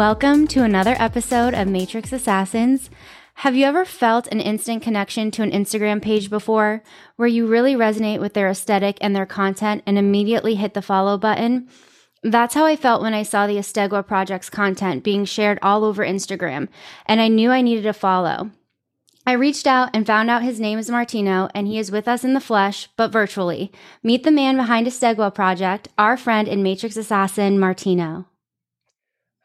Welcome to another episode of Matrix Assassins. Have you ever felt an instant connection to an Instagram page before where you really resonate with their aesthetic and their content and immediately hit the follow button? That's how I felt when I saw the Estegua Project's content being shared all over Instagram, and I knew I needed to follow. I reached out and found out his name is Martino, and he is with us in the flesh, but virtually. Meet the man behind Estegua Project, our friend and Matrix Assassin, Martino.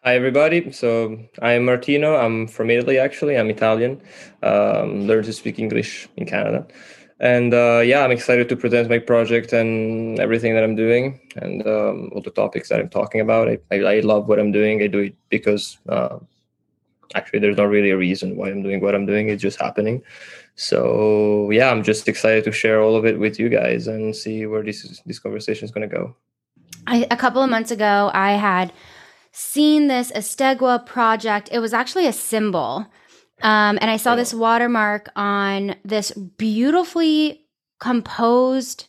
Hi, everybody. So I'm Martino. I'm from Italy, actually. I'm Italian. Um, learned to speak English in Canada. And uh, yeah, I'm excited to present my project and everything that I'm doing and um, all the topics that I'm talking about. I, I, I, love what I'm doing. I do it because uh, actually there's not really a reason why I'm doing what I'm doing. It's just happening. So yeah, I'm just excited to share all of it with you guys and see where this this conversation is going to go. I, a couple of months ago, I had seen this Estegua project. It was actually a symbol. Um, and I saw this watermark on this beautifully composed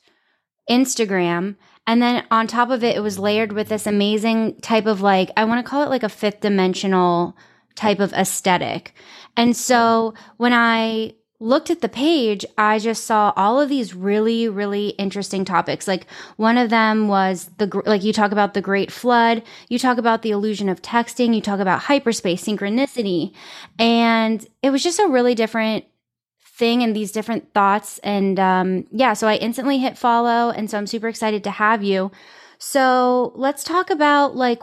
Instagram. And then on top of it, it was layered with this amazing type of like, I want to call it like a fifth dimensional type of aesthetic. And so when I looked at the page, I just saw all of these really, really interesting topics. Like one of them was the, like you talk about the great flood, you talk about the illusion of texting, you talk about hyperspace, synchronicity. And it was just a really different thing and these different thoughts. And um, yeah, so I instantly hit follow. And so I'm super excited to have you. So let's talk about like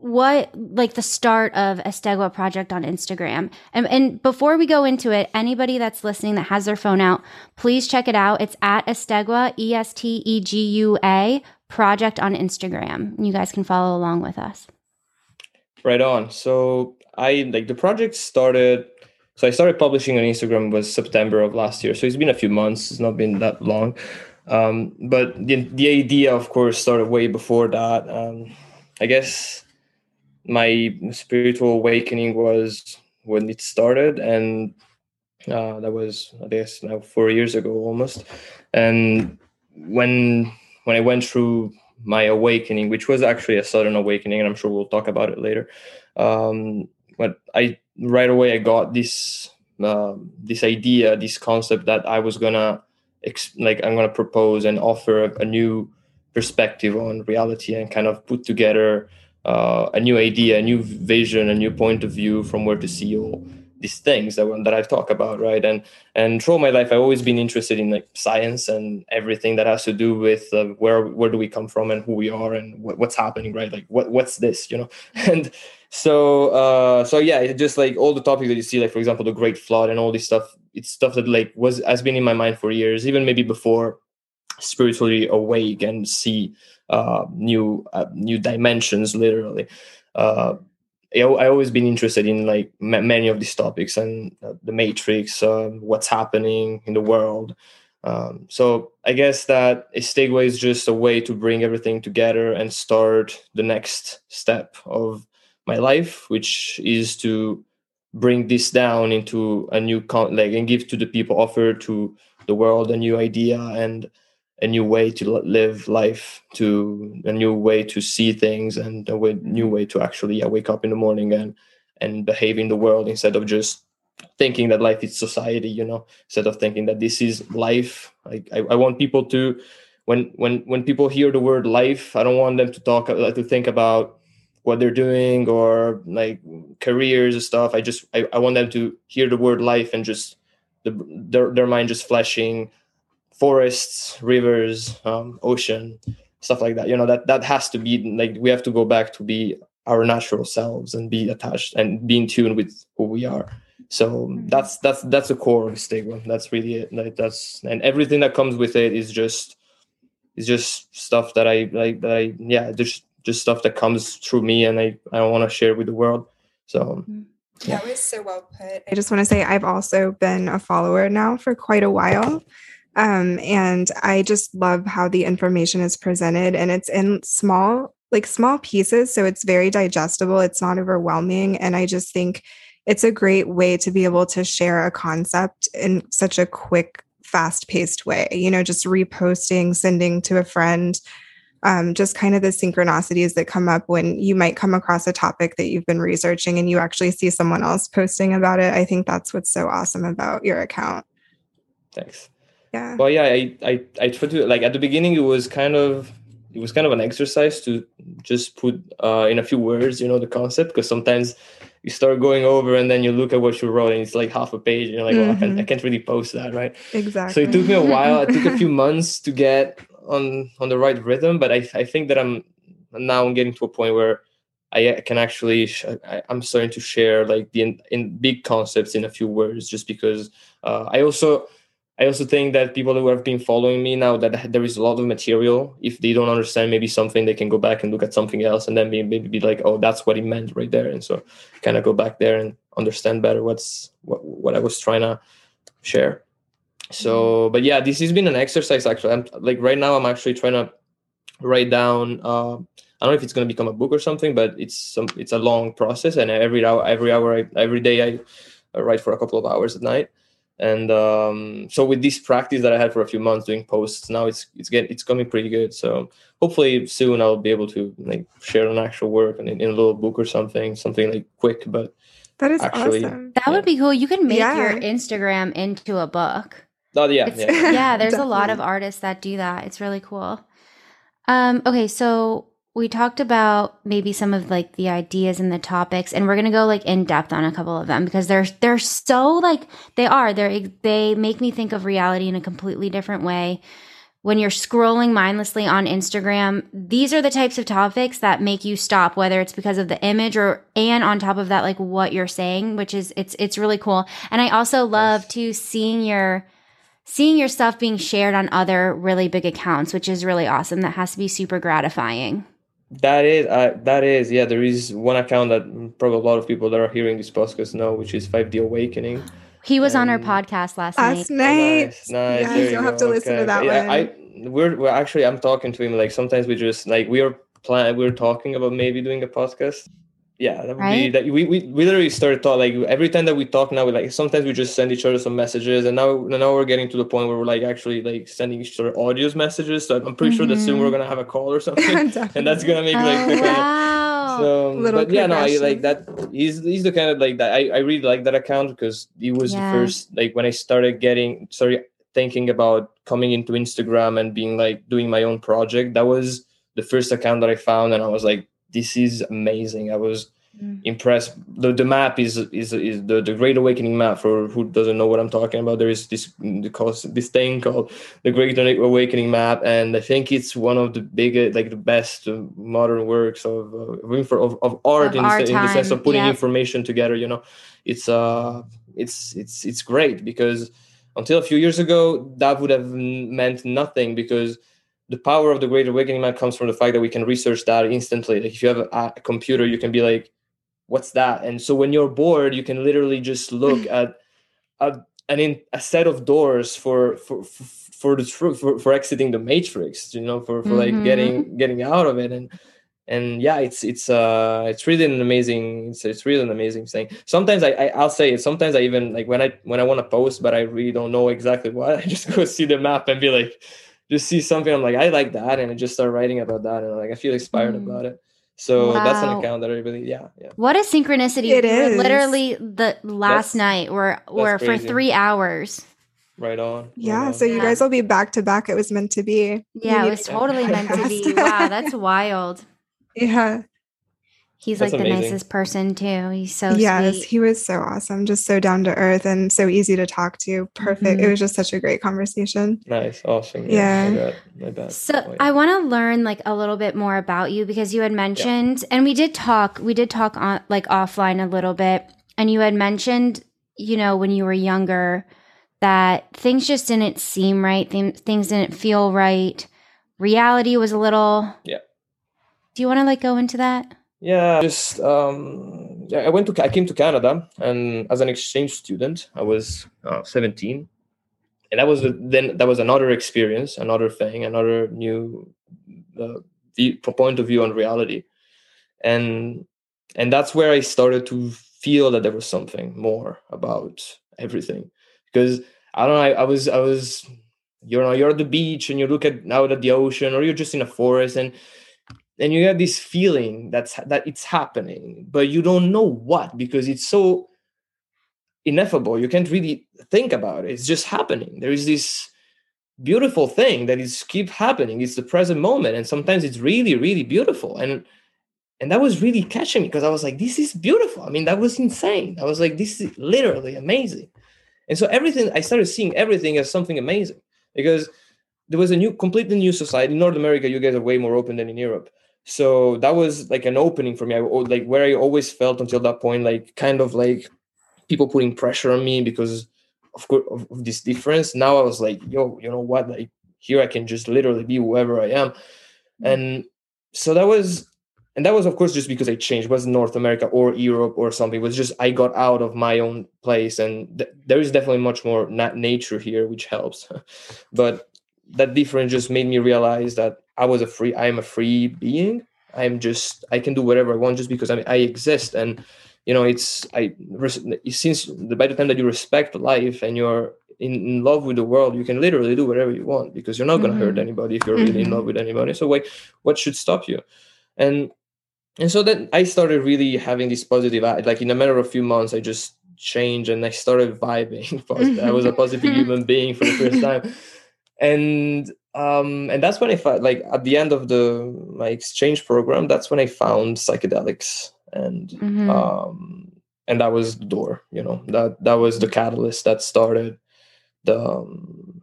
what like the start of Estegua project on Instagram. And, and before we go into it, anybody that's listening that has their phone out, please check it out. It's at Estegua, E S T E G U A project on Instagram. You guys can follow along with us. Right on. So I like the project started. So I started publishing on Instagram was September of last year. So it's been a few months. It's not been that long. Um, but the, the idea, of course, started way before that. Um, I guess my spiritual awakening was when it started and uh, that was i guess now four years ago almost. And when when i went through my awakening which was actually a sudden awakening and i'm sure we'll talk about it later um, but i right away i got this uh, this idea this concept that i was gonna ex- like i'm gonna propose and offer a, a new perspective on reality and kind of put together uh, a new idea, a new vision, a new point of view from where to see all these things that, that I talk about, right? And and throughout my life, I've always been interested in like science and everything that has to do with uh, where where do we come from and who we are and what, what's happening, right? Like what what's this, you know? And so uh, so yeah, just like all the topics that you see, like for example, the Great Flood and all this stuff. It's stuff that like was has been in my mind for years, even maybe before spiritually awake and see uh, new uh, new dimensions literally. Uh, I, I always been interested in like many of these topics and uh, the matrix um, what's happening in the world. Um, so i guess that Estegua is just a way to bring everything together and start the next step of my life which is to bring this down into a new con- like and give to the people offer to the world a new idea and a new way to live life, to a new way to see things, and a way, new way to actually yeah, wake up in the morning and and behave in the world instead of just thinking that life is society. You know, instead of thinking that this is life. Like I, I want people to when when when people hear the word life, I don't want them to talk uh, to think about what they're doing or like careers and stuff. I just I, I want them to hear the word life and just the, their their mind just flashing forests, rivers, um, ocean, stuff like that. You know that that has to be like we have to go back to be our natural selves and be attached and be in tune with who we are. So mm-hmm. that's that's that's the core of Estegua. That's really it. Like that's and everything that comes with it is just is just stuff that I like that I yeah just just stuff that comes through me and I I want to share with the world. So. Mm-hmm. Yeah. That was so well put. I just want to say I've also been a follower now for quite a while. Um, and I just love how the information is presented and it's in small, like small pieces. So it's very digestible, it's not overwhelming. And I just think it's a great way to be able to share a concept in such a quick, fast paced way. You know, just reposting, sending to a friend. um, just kind of the synchronicities that come up when you might come across a topic that you've been researching and you actually see someone else posting about it. I think that's what's so awesome about your account. Thanks. Yeah. Well, yeah, I, I, I tried to like at the beginning. It was kind of it was kind of an exercise to just put uh, in a few words, you know, the concept because sometimes you start going over and then you look at what you wrote and it's like half a page and you're like, well, I, can't, I Mhm. can't really post that, right? Exactly. So it took me a while. It took a few months to get on on the right rhythm, but I, I think that I'm now I'm getting to a point where I can actually sh- I, I'm starting to share like the in, in big concepts in a few words, just because uh, I also I also think that people who have been following me now that there is a lot of material. If they don't understand maybe something, they can go back and look at something else, and then maybe, be like, oh, that's what he meant right there, and so kind of go back there and understand better what's what what I was trying to share. So, but yeah, this has been an exercise actually. I'm like right now, I'm actually trying to write down. Uh, I don't know if it's going to become a book or something, but it's some it's a long process, and every hour, every hour, I, every day, I, I write for a couple of hours at night. And um, so with this practice that I had for a few months doing posts, now it's it's getting it's coming pretty good. So hopefully soon I'll be able to like share an actual work and in, in a little book or something, something like quick. But that is actually- awesome. That would be cool. You can make your Instagram into a book. oh yeah, yeah. yeah, there's a lot of artists that do that. It's really cool. Um, okay, so we talked about maybe some of like the ideas and the topics, and we're gonna go like in depth on a couple of them because they're they're so like they are they they make me think of reality in a completely different way. When you're scrolling mindlessly on Instagram, these are the types of topics that make you stop, whether it's because of the image or and on top of that, like what you're saying, which is it's it's really cool. And I also love to seeing your seeing your stuff being shared on other really big accounts, which is really awesome. That has to be super gratifying. That is, uh, that is, yeah. There is one account that probably a lot of people that are hearing this podcast know, which is Five D Awakening. He was on our podcast last night. Last night. nice, nice. Yes, there you you'll have go, to listen to that yeah, one. I we're, we're actually I'm talking to him like sometimes we just like we are plan we're talking about maybe doing a podcast. Yeah, that would be that we, we we literally started talk like every time that we talk now we like sometimes we just send each other some messages and now now we're getting to the point where we're like actually like sending each other audios messages. So I'm pretty sure that soon we're mm-hmm. gonna have a call or something. and that's gonna make like the oh, wow. so, Little but yeah, no, I like that. He's he's the kind of like that. I, I really like that account because he was Yeah. the first like when I started getting started thinking about coming into Instagram and being like doing my own project. That was the first account that I found, and I was like, this is amazing. I was Mm. impressed. The the map is is is the, the Great Awakening map. For who doesn't know what I'm talking about, there is this this thing called the Great Awakening map, and I think it's one of the biggest, like the best uh, modern works of uh, of, of, of art Of in, the, in the sense of putting yep. information together. You know, it's uh it's it's it's great because until a few years ago that would have meant nothing because the power of the Great Awakening map comes from the fact that we can research that instantly. Like if you have a, a computer, you can be like, "What's that?" And so when you're bored, you can literally just look at a an in, a set of doors for for for, for the for, for exiting the matrix. You know, for for like Mhm. getting getting out of it and. And yeah, it's it's uh it's really an amazing it's, it's really an amazing thing. Sometimes I, I I'll say it. Sometimes I even like when I when I want to post, but I really don't know exactly what. I just go see the map and be like, just see something. I'm like, I like that, and I just start writing about that, and like I feel inspired Mm. about it. So that's an account that I really, yeah, yeah. What a synchronicity! It We is. literally the last That's- night. We're we're for three hours. Right on. right Yeah, on. so you Yeah. guys will be back to back. It was meant to be. Yeah, You it was need- totally meant to be. Wow, that's wild. Yeah. He's That's like the amazing. nicest person too. He's so yes, sweet. he was so awesome, just so down to earth and so easy to talk to. Perfect. Mhm. It was just such a great conversation. nice, awesome. Yeah. I bet. I bet. So Oh, yeah. I want to learn like a little bit more about you because you had mentioned, and we did talk. We did talk on like offline a little bit, and you had mentioned, you know, when you were younger, that things just didn't seem right. Things things didn't feel right. Reality was a little. Yeah. Do you want to like go into that? Yeah, just um, I went to I came to Canada and as an exchange student, I was uh, 17, and that was the, then that was another experience, another thing, another new uh, view, point of view on reality, and and that's where I started to feel that there was something more about everything. Because I don't know I, I was I was you know you're at the beach and you look at out at the ocean or you're just in a forest and and you have this feeling that's that it's happening but you don't know what because it's so ineffable. You can't really think about it. It's just happening. There is this beautiful thing that is keep happening. It's the present moment and sometimes it's really really beautiful. And and that was really catching me because i was like this is beautiful. I mean that was insane. I was like this is literally amazing. And so everything i started seeing everything as something amazing because there was a new completely new society. In north america you guys are way more open than in europe so that was like an opening for me. I, like where i always felt until that point like kind of like people putting pressure on me because of course of, this difference. Now i was like yo you know what? Like here i can just literally be whoever i am. Mm-hmm. and so that was and that was of course just because i changed. It wasn't north america or europe or something. It was just i got out of my own place. And th- there is definitely much more nat- nature here which helps. But that difference just made me realize that i was a free i am a free being. I'm just i can do whatever i want just because i, I exist. And you know it's i since the by the time that you respect life and you're in, in, love with the world you can literally do whatever you want because you're not going to mm-hmm. hurt anybody if you're mm-hmm. really in love mm-hmm. with anybody. So wait what should stop you? And and so then i started really having this positive like in a matter of a few months i just changed and i started vibing. I was a positive human being for the first time. And um and that's when i found like at the end of the my exchange program that's when i found psychedelics and mm-hmm. um and that was the door you know that that was the catalyst that started the um,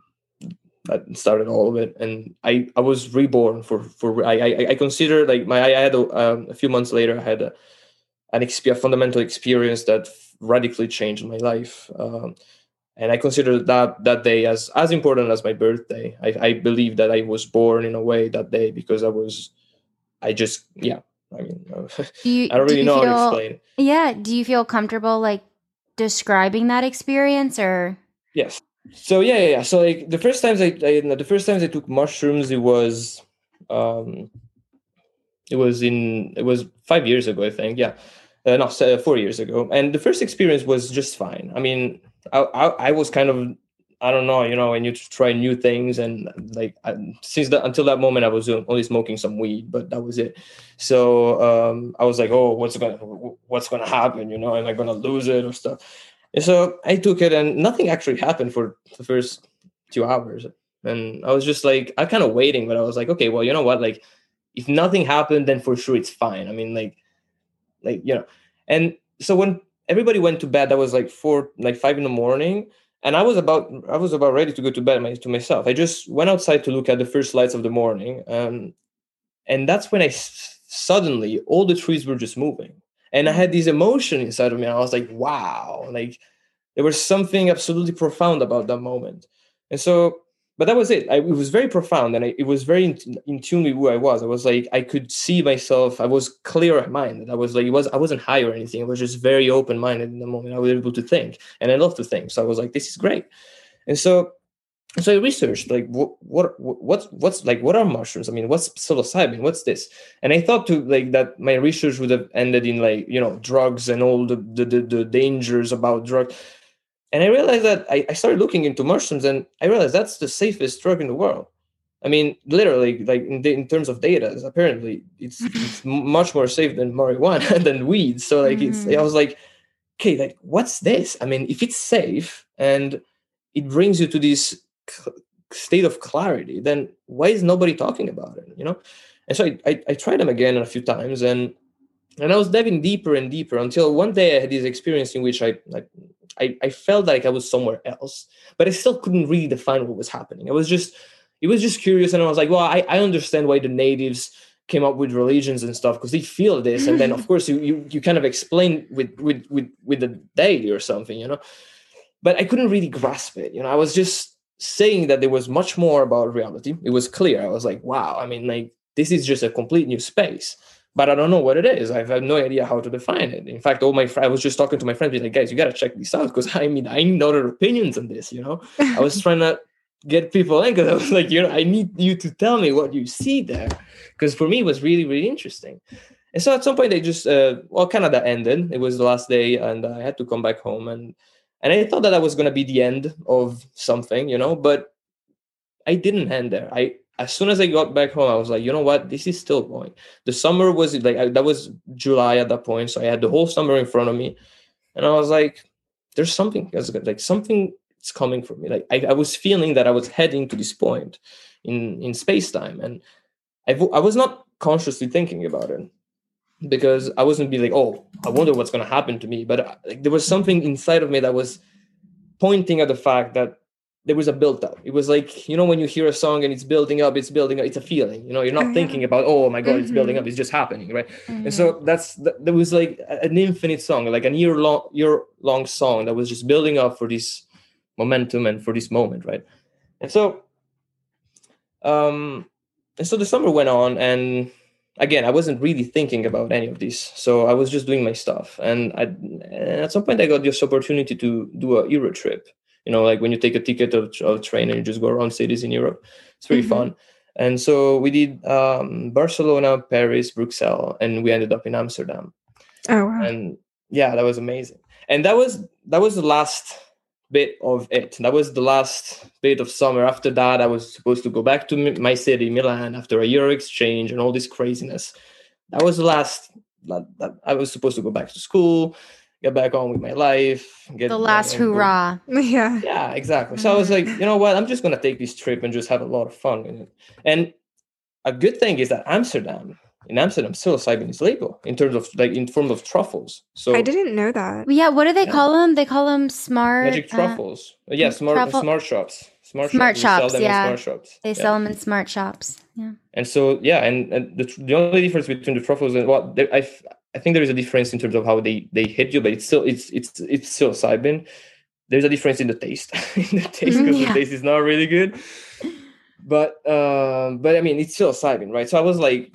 that started all of it and i i was reborn for for i i, I consider like my i had a, um, a few months later i had a, an exp- a fundamental experience that radically changed my life um, and i consider that that day as as important as my birthday I, I believe that i was born in a way that day because i was i just yeah I mean, do you, I don't really do know feel, how to explain. Yeah. Do you feel comfortable like describing that experience or? Yes. So yeah, yeah, yeah. So like the first times I, I, the first times I took mushrooms, it was, um, it was in, it was five years ago, I think. Yeah. Uh, no, four years ago. And the first experience was just fine. I mean, I, I, was kind of I don't know, you know, when you try new things and like I, since that until that moment I was only smoking some weed, but that was it. So um, I was like, oh, what's gonna what's gonna happen? You know, am I gonna lose it or stuff? And so I took it, and nothing actually happened for the first two hours. And I was just like, I kind of waiting, but I was like, okay, well, you know what? Like, if nothing happened, then for sure it's fine. I mean, like, like you know, and so when everybody went to bed, that was like four, like five in the morning and I was about I was about ready to go to bed to myself. I just went outside to look at the first lights of the morning, um, and that's when I s- suddenly all the trees were just moving, and I had this emotion inside of me. I was like, "Wow!" Like there was something absolutely profound about that moment, and so but that was it. I, it was very profound, and I, it was very in, in, tune with who I was. I was like, I could see myself. I was clear of mind. I was like, it was I wasn't high or anything. I was just very open minded in the moment. I was able to think, and I love to think. So I was like, this is great. And so, so I researched like what what what's what's like what are mushrooms? I mean, what's psilocybin? What's this? And I thought to like that my research would have ended in like you know drugs and all the the, the, the dangers about drugs and I realized that I, I started looking into mushrooms and I realized that's the safest drug in the world. I mean, literally, like in, in terms of data, apparently it's, it's much more safe than marijuana than weed. So like, mm. it's I was like, okay, like what's this? I mean, if it's safe and it brings you to this state of clarity, then why is nobody talking about it? You know? And so I, I, I tried them again a few times and and I was diving deeper and deeper until one day I had this experience in which I like I, I felt like I was somewhere else, but I still couldn't really define what was happening. I was just it was just curious, and I was like, well, I, I understand why the natives came up with religions and stuff because they feel this, and then of course you, you you kind of explain with with with with the deity or something, you know. But I couldn't really grasp it. You know, I was just saying that there was much more about reality. It was clear. I was like, wow, I mean, like this is just a complete new space but I don't know what it is. I've no idea how to define it. In fact, all my fr- I was just talking to my friends, be like, guys, you got to check this out because I mean, I need other opinions on this. You know, I was trying to get people in because I was like, you know, I need you to tell me what you see there because for me it was really really interesting. And so at some point they just uh, well, Canada ended. It was the last day, and I had to come back home and and I thought that that was going to be the end of something, you know, but I didn't end there. I as soon as I got back home, I was like, you know what, this is still going. The summer was like I, that was July at that point, so I had the whole summer in front of me, and I was like, there's something like something is coming for me. Like I, I was feeling that I was heading to this point in in space time, and I I was not consciously thinking about it because I wasn't be like, oh, I wonder what's going to happen to me. But uh, like, there was something inside of me that was pointing at the fact that there was a build up. It was like, you know, when you hear a song and it's building up, it's building up, it's a feeling, you know, you're not oh, thinking about, oh my God, mm-hmm. it's building up, mm-hmm. it's just happening, right? Mm-hmm. And so mm-hmm. that's, that, there was like an infinite song, like a year long, year long song that was just building up for this momentum and for this moment, right? And so, um, and so the summer went on and again i wasn't really thinking about any of this so i was just doing my stuff and, I, and at some point i got this opportunity to do a euro trip you know like when you take a ticket of, of train and you just go around cities in europe it's really mm-hmm. fun and so we did um, barcelona paris bruxelles and we ended up in amsterdam oh wow. and yeah that was amazing and that was that was the last bit of it. That was the last bit of summer. After that, I was supposed to go back to my city, Milan, after a year exchange and all this craziness. That was the last. I was supposed to go back to school, get back on with my life. Get the last hurrah. Yeah. Yeah, exactly. So I was like, you know what? I'm just gonna take this trip and just have a lot of fun with it. And a good thing is that Amsterdam in Amsterdam, psilocybin is legal in terms of like in form of truffles. So I didn't know that. Yeah, what do they yeah. call them? They call them smart magic uh, truffles. Uh, yeah, smart truffle- smart shops. Smart, smart shops. shops yeah, smart shops. They yeah. sell them in smart shops. Yeah. And so yeah, and, and the, the only difference between the truffles and what well, I I think there is a difference in terms of how they they hit you, but it's still it's it's it's still psilocybin. There's a difference in the taste, in the taste because yeah. the taste is not really good. But um, but I mean it's still psilocybin, right? So I was like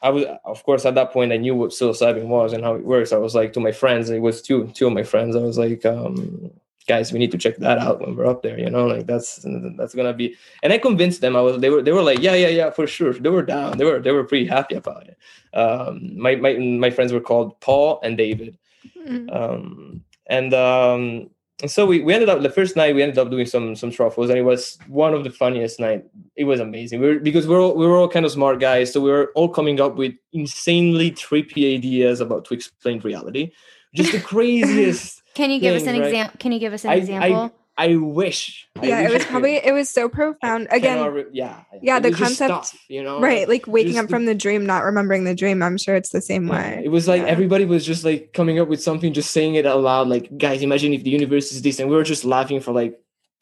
I was, of course, at that point, I knew what psilocybin was and how it works. I was like to my friends, it was two two of my friends. I was like, um, guys, we need to check that out when we're up there. You know, like that's that's gonna be. And I convinced them. I was they were they were like, yeah, yeah, yeah, for sure. They were down. They were they were pretty happy about it. Um, my my my friends were called Paul and David, mm-hmm. um, and um, and so we, we ended up the first night we ended up doing some some truffles and it was one of the funniest night it was amazing we were, because we we're all we were all kind of smart guys so we were all coming up with insanely trippy ideas about to explain reality just the craziest can you give thing, us an right? example can you give us an I, example I, I wish. Yeah, I wish it was probably it was so profound. Again, re- yeah, yeah, the concept, stuff, you know, right? Like waking up the, from the dream, not remembering the dream. I'm sure it's the same way. It was like yeah. everybody was just like coming up with something, just saying it out loud. Like, guys, imagine if the universe is this, and we were just laughing for like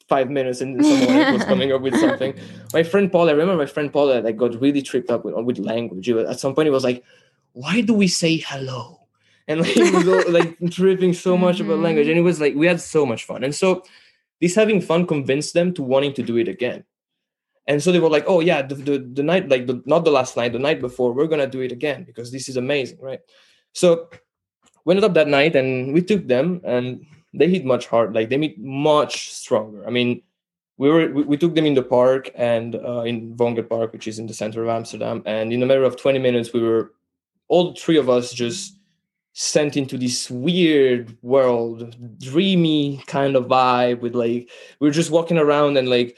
five minutes, and someone was coming up with something. My friend Paul, I remember my friend Paul that like, got really tripped up with with language. At some point, he was like, "Why do we say hello?" And like, was all, like tripping so much about language, and it was like we had so much fun, and so this having fun convinced them to wanting to do it again. And so they were like oh yeah the, the, the night like the, not the last night the night before we're gonna do it again because this is amazing right? So we ended up that night and we took them and they hit much hard like they hit much stronger. I mean we were we, we took them in the park and uh, in Vondel Park, which is in the center of Amsterdam, and in a matter of 20 minutes, we were all three of us just sent into this weird world, dreamy kind of vibe with like we are just walking around and like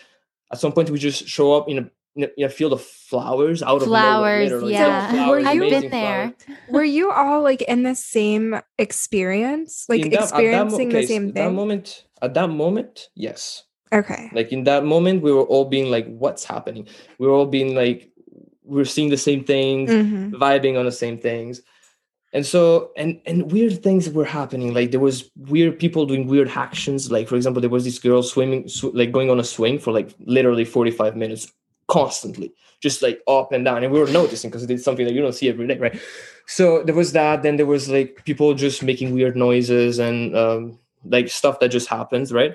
at some point we just show up in a in a, field of flowers out flowers, of nowhere. Yeah, flowers, were you been there? were you all like in the same experience, like that, experiencing that, okay, the same thing? That moment, at that moment, yes. Okay. Like in that moment, we were all being like, "What's happening?" We were all being like, "We're seeing the same things, mm-hmm. vibing on the same things." And so and and weird things were happening. Like there was weird people doing weird actions. Like for example there was this girl swimming sw- like going on a swing for like literally 45 minutes constantly just like up and down. And we were noticing because it's something that you don't see every day right? So there was that. Then there was like people just making weird noises and um, like stuff that just happens right?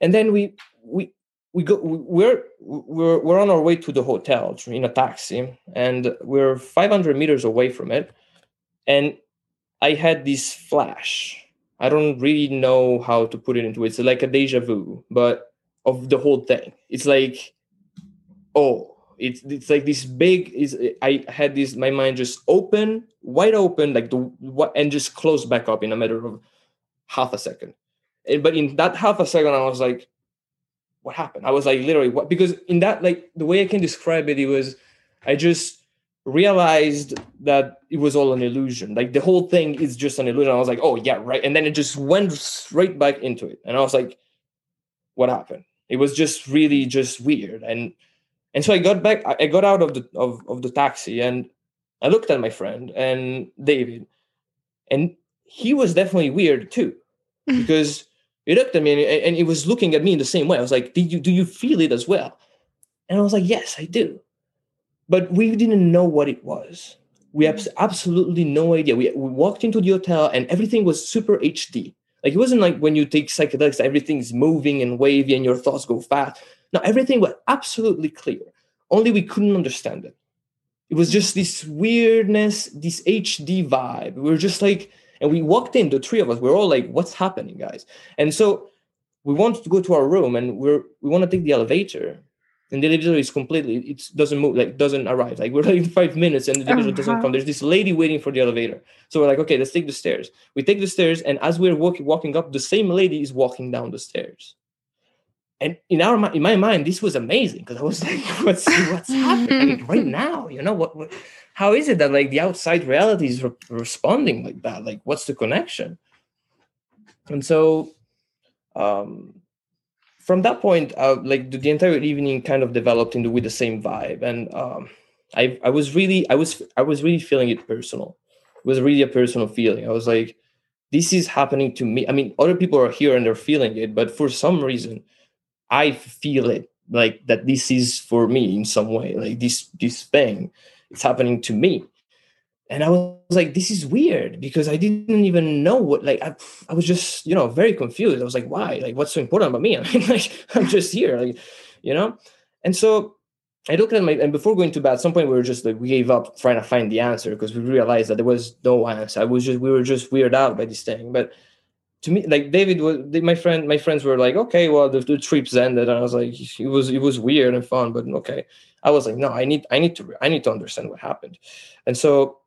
And then we we we go we're we're we're on our way to the hotel in a taxi and we're 500 meters away from it and I had this flash. I don't really know how to put it into it. It's like a deja vu, but of the whole thing. It's like, oh, it's it's like this big is I had this my mind just open, wide open, like the what and just closed back up in a matter of half a second. And, but in that half a second, I was like, what happened? I was like, literally, what? Because in that, like, the way I can describe it, it was, I just realized that it was all an illusion. Like the whole thing is just an illusion. I was like, oh yeah, right. And then it just went straight back into it. And I was like, what happened? It was just really just weird. And and so I got back, I got out of the of, of the taxi and I looked at my friend and David, and he was definitely weird too. because he looked at me and, and he was looking at me in the same way. I was like, Did you do you feel it as well? And I was like, Yes, I do but we didn't know what it was. We have mm. absolutely no idea. We, we walked into the hotel and everything was super HD. Like it wasn't like when you take psychedelics, everything's moving and wavy and your thoughts go fast. No, everything was absolutely clear. Only we couldn't understand it. It was just this weirdness, this HD vibe. We were just like, and we walked in, the three of us, we are all like, what's happening, guys? And so we wanted to go to our room and we're we want to take the elevator and the elevator is completely it doesn't move like doesn't arrive. Like we're like in five minutes and the elevator oh, doesn't come. There's this lady waiting for the elevator. So we're like okay let's take the stairs. We take the stairs and as we're walking walking up the same lady is walking down the stairs. And in our in my mind this was amazing because i was like what's what's happening? Right now you know what, what, how is it that like the outside reality is re- responding like that? Like what's the connection? And so um from that point, uh, like the, the, entire evening kind of developed into with the same vibe, and um, I I was really I was I was really feeling it personal. It was really a personal feeling. I was like, this is happening to me. I mean, other people are here and they're feeling it, but for some reason, I feel it like that. This is for me in some way. Like this this thing, it's happening to me and I was like, this is weird because I didn't even know what, like, I, I was just, you know, very confused. I was like, why? Like, what's so important about me? I mean, like, I'm just here, like, you know? And so I looked at my, and before going to bed, at some point we were just like, we gave up trying to find the answer because we realized that there was no answer. I was just, we were just weirded out by this thing. But to me, like David was, my friend, my friends were like, okay, well, the, the trips ended. And I was like, it was, it was weird and fun, but okay. I was like, no, I need, I need to, I need to understand what happened. And so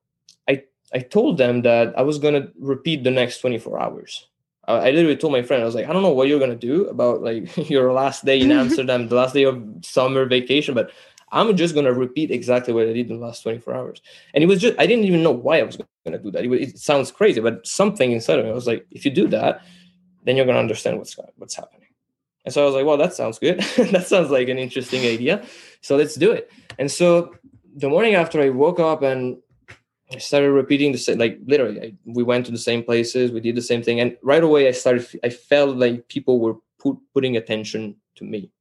I told them that I was gonna repeat the next 24 hours. I, I literally told my friend, I was like, I don't know what you're gonna do about like your last day in Amsterdam, the last day of summer vacation, but I'm just gonna repeat exactly what I did in the last 24 hours. And it was just I didn't even know why I was gonna do that. It, it sounds crazy, but something inside of me I was like, if you do that, then you're gonna understand what's what's happening. And so I was like, well, that sounds good. that sounds like an interesting idea. So let's do it. And so the morning after I woke up and I started repeating the same, like literally, I, we went to the same places, we did the same thing, and right away I started. I felt like people were put, putting attention to me,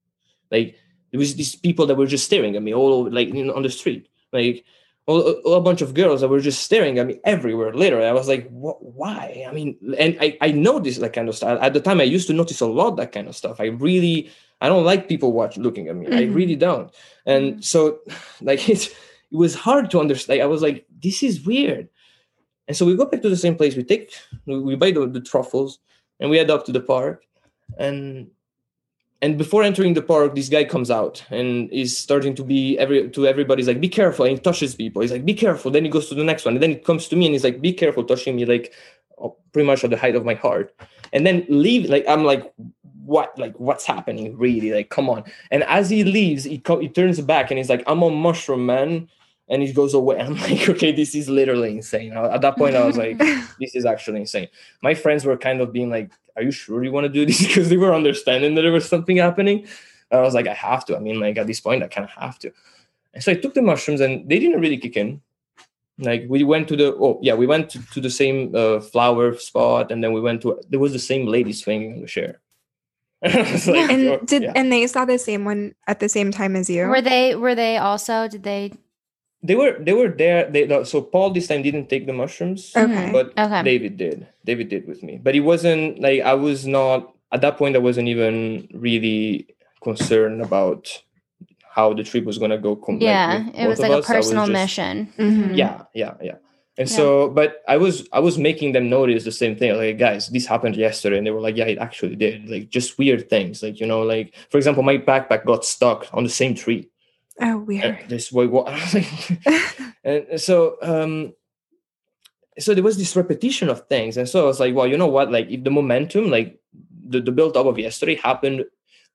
like there was these people that were just staring at me all over, like you know, on the street, like all, all, a bunch of girls that were just staring at me everywhere. Literally, I was like, what? Why? I mean, and I I noticed that kind of stuff at the time. I used to notice a lot that kind of stuff. I really I don't like people watch looking at me. Mm-hmm. I really don't, and mm-hmm. so like it's it was hard to understand. I was like, this is weird. And so we go back to the same place. We take, we buy the, the truffles, and we head up to the park. And and before entering the park, this guy comes out and is starting to be every to everybody's like, be careful. And he touches people. He's like, be careful. Then he goes to the next one, and then he comes to me and he's like, be careful, touching me like oh, pretty much at the height of my heart. And then leave. Like I'm like, what? Like what's happening? Really? Like come on. And as he leaves, he co- he turns back and he's like, I'm on mushroom, man and it goes away. I'm like, okay, this is literally insane. At that point, I was like, this is actually insane. My friends were kind of being like, are you sure you want to do this? Because they were understanding that there was something happening. And I was like, I have to. I mean, like at this point, I kind of have to. And so I took the mushrooms and they didn't really kick in. Like we went to the, oh yeah, we went to, to the same uh, flower spot. And then we went to, there was the same lady swinging on the chair. like, and oh, did yeah. and they saw the same one at the same time as you? Were they were they also did they they were they were there. They so Paul this time didn't take the mushrooms, okay. but okay. David did. David did with me, but it wasn't like I was not at that point. I wasn't even really concerned about how the trip was gonna go. Com- yeah, like, it was like a personal just, mission. Mm-hmm. Yeah, yeah, yeah. And yeah. so, but I was I was making them notice the same thing. Like, guys, this happened yesterday, and they were like, "Yeah, it actually did." Like, just weird things. Like, you know, like for example, my backpack got stuck on the same tree. Oh, weird. this way, what? and so, um, so there was this repetition of things, and so I was like, well, you know what? Like, if the momentum, like the, the build up of yesterday, happened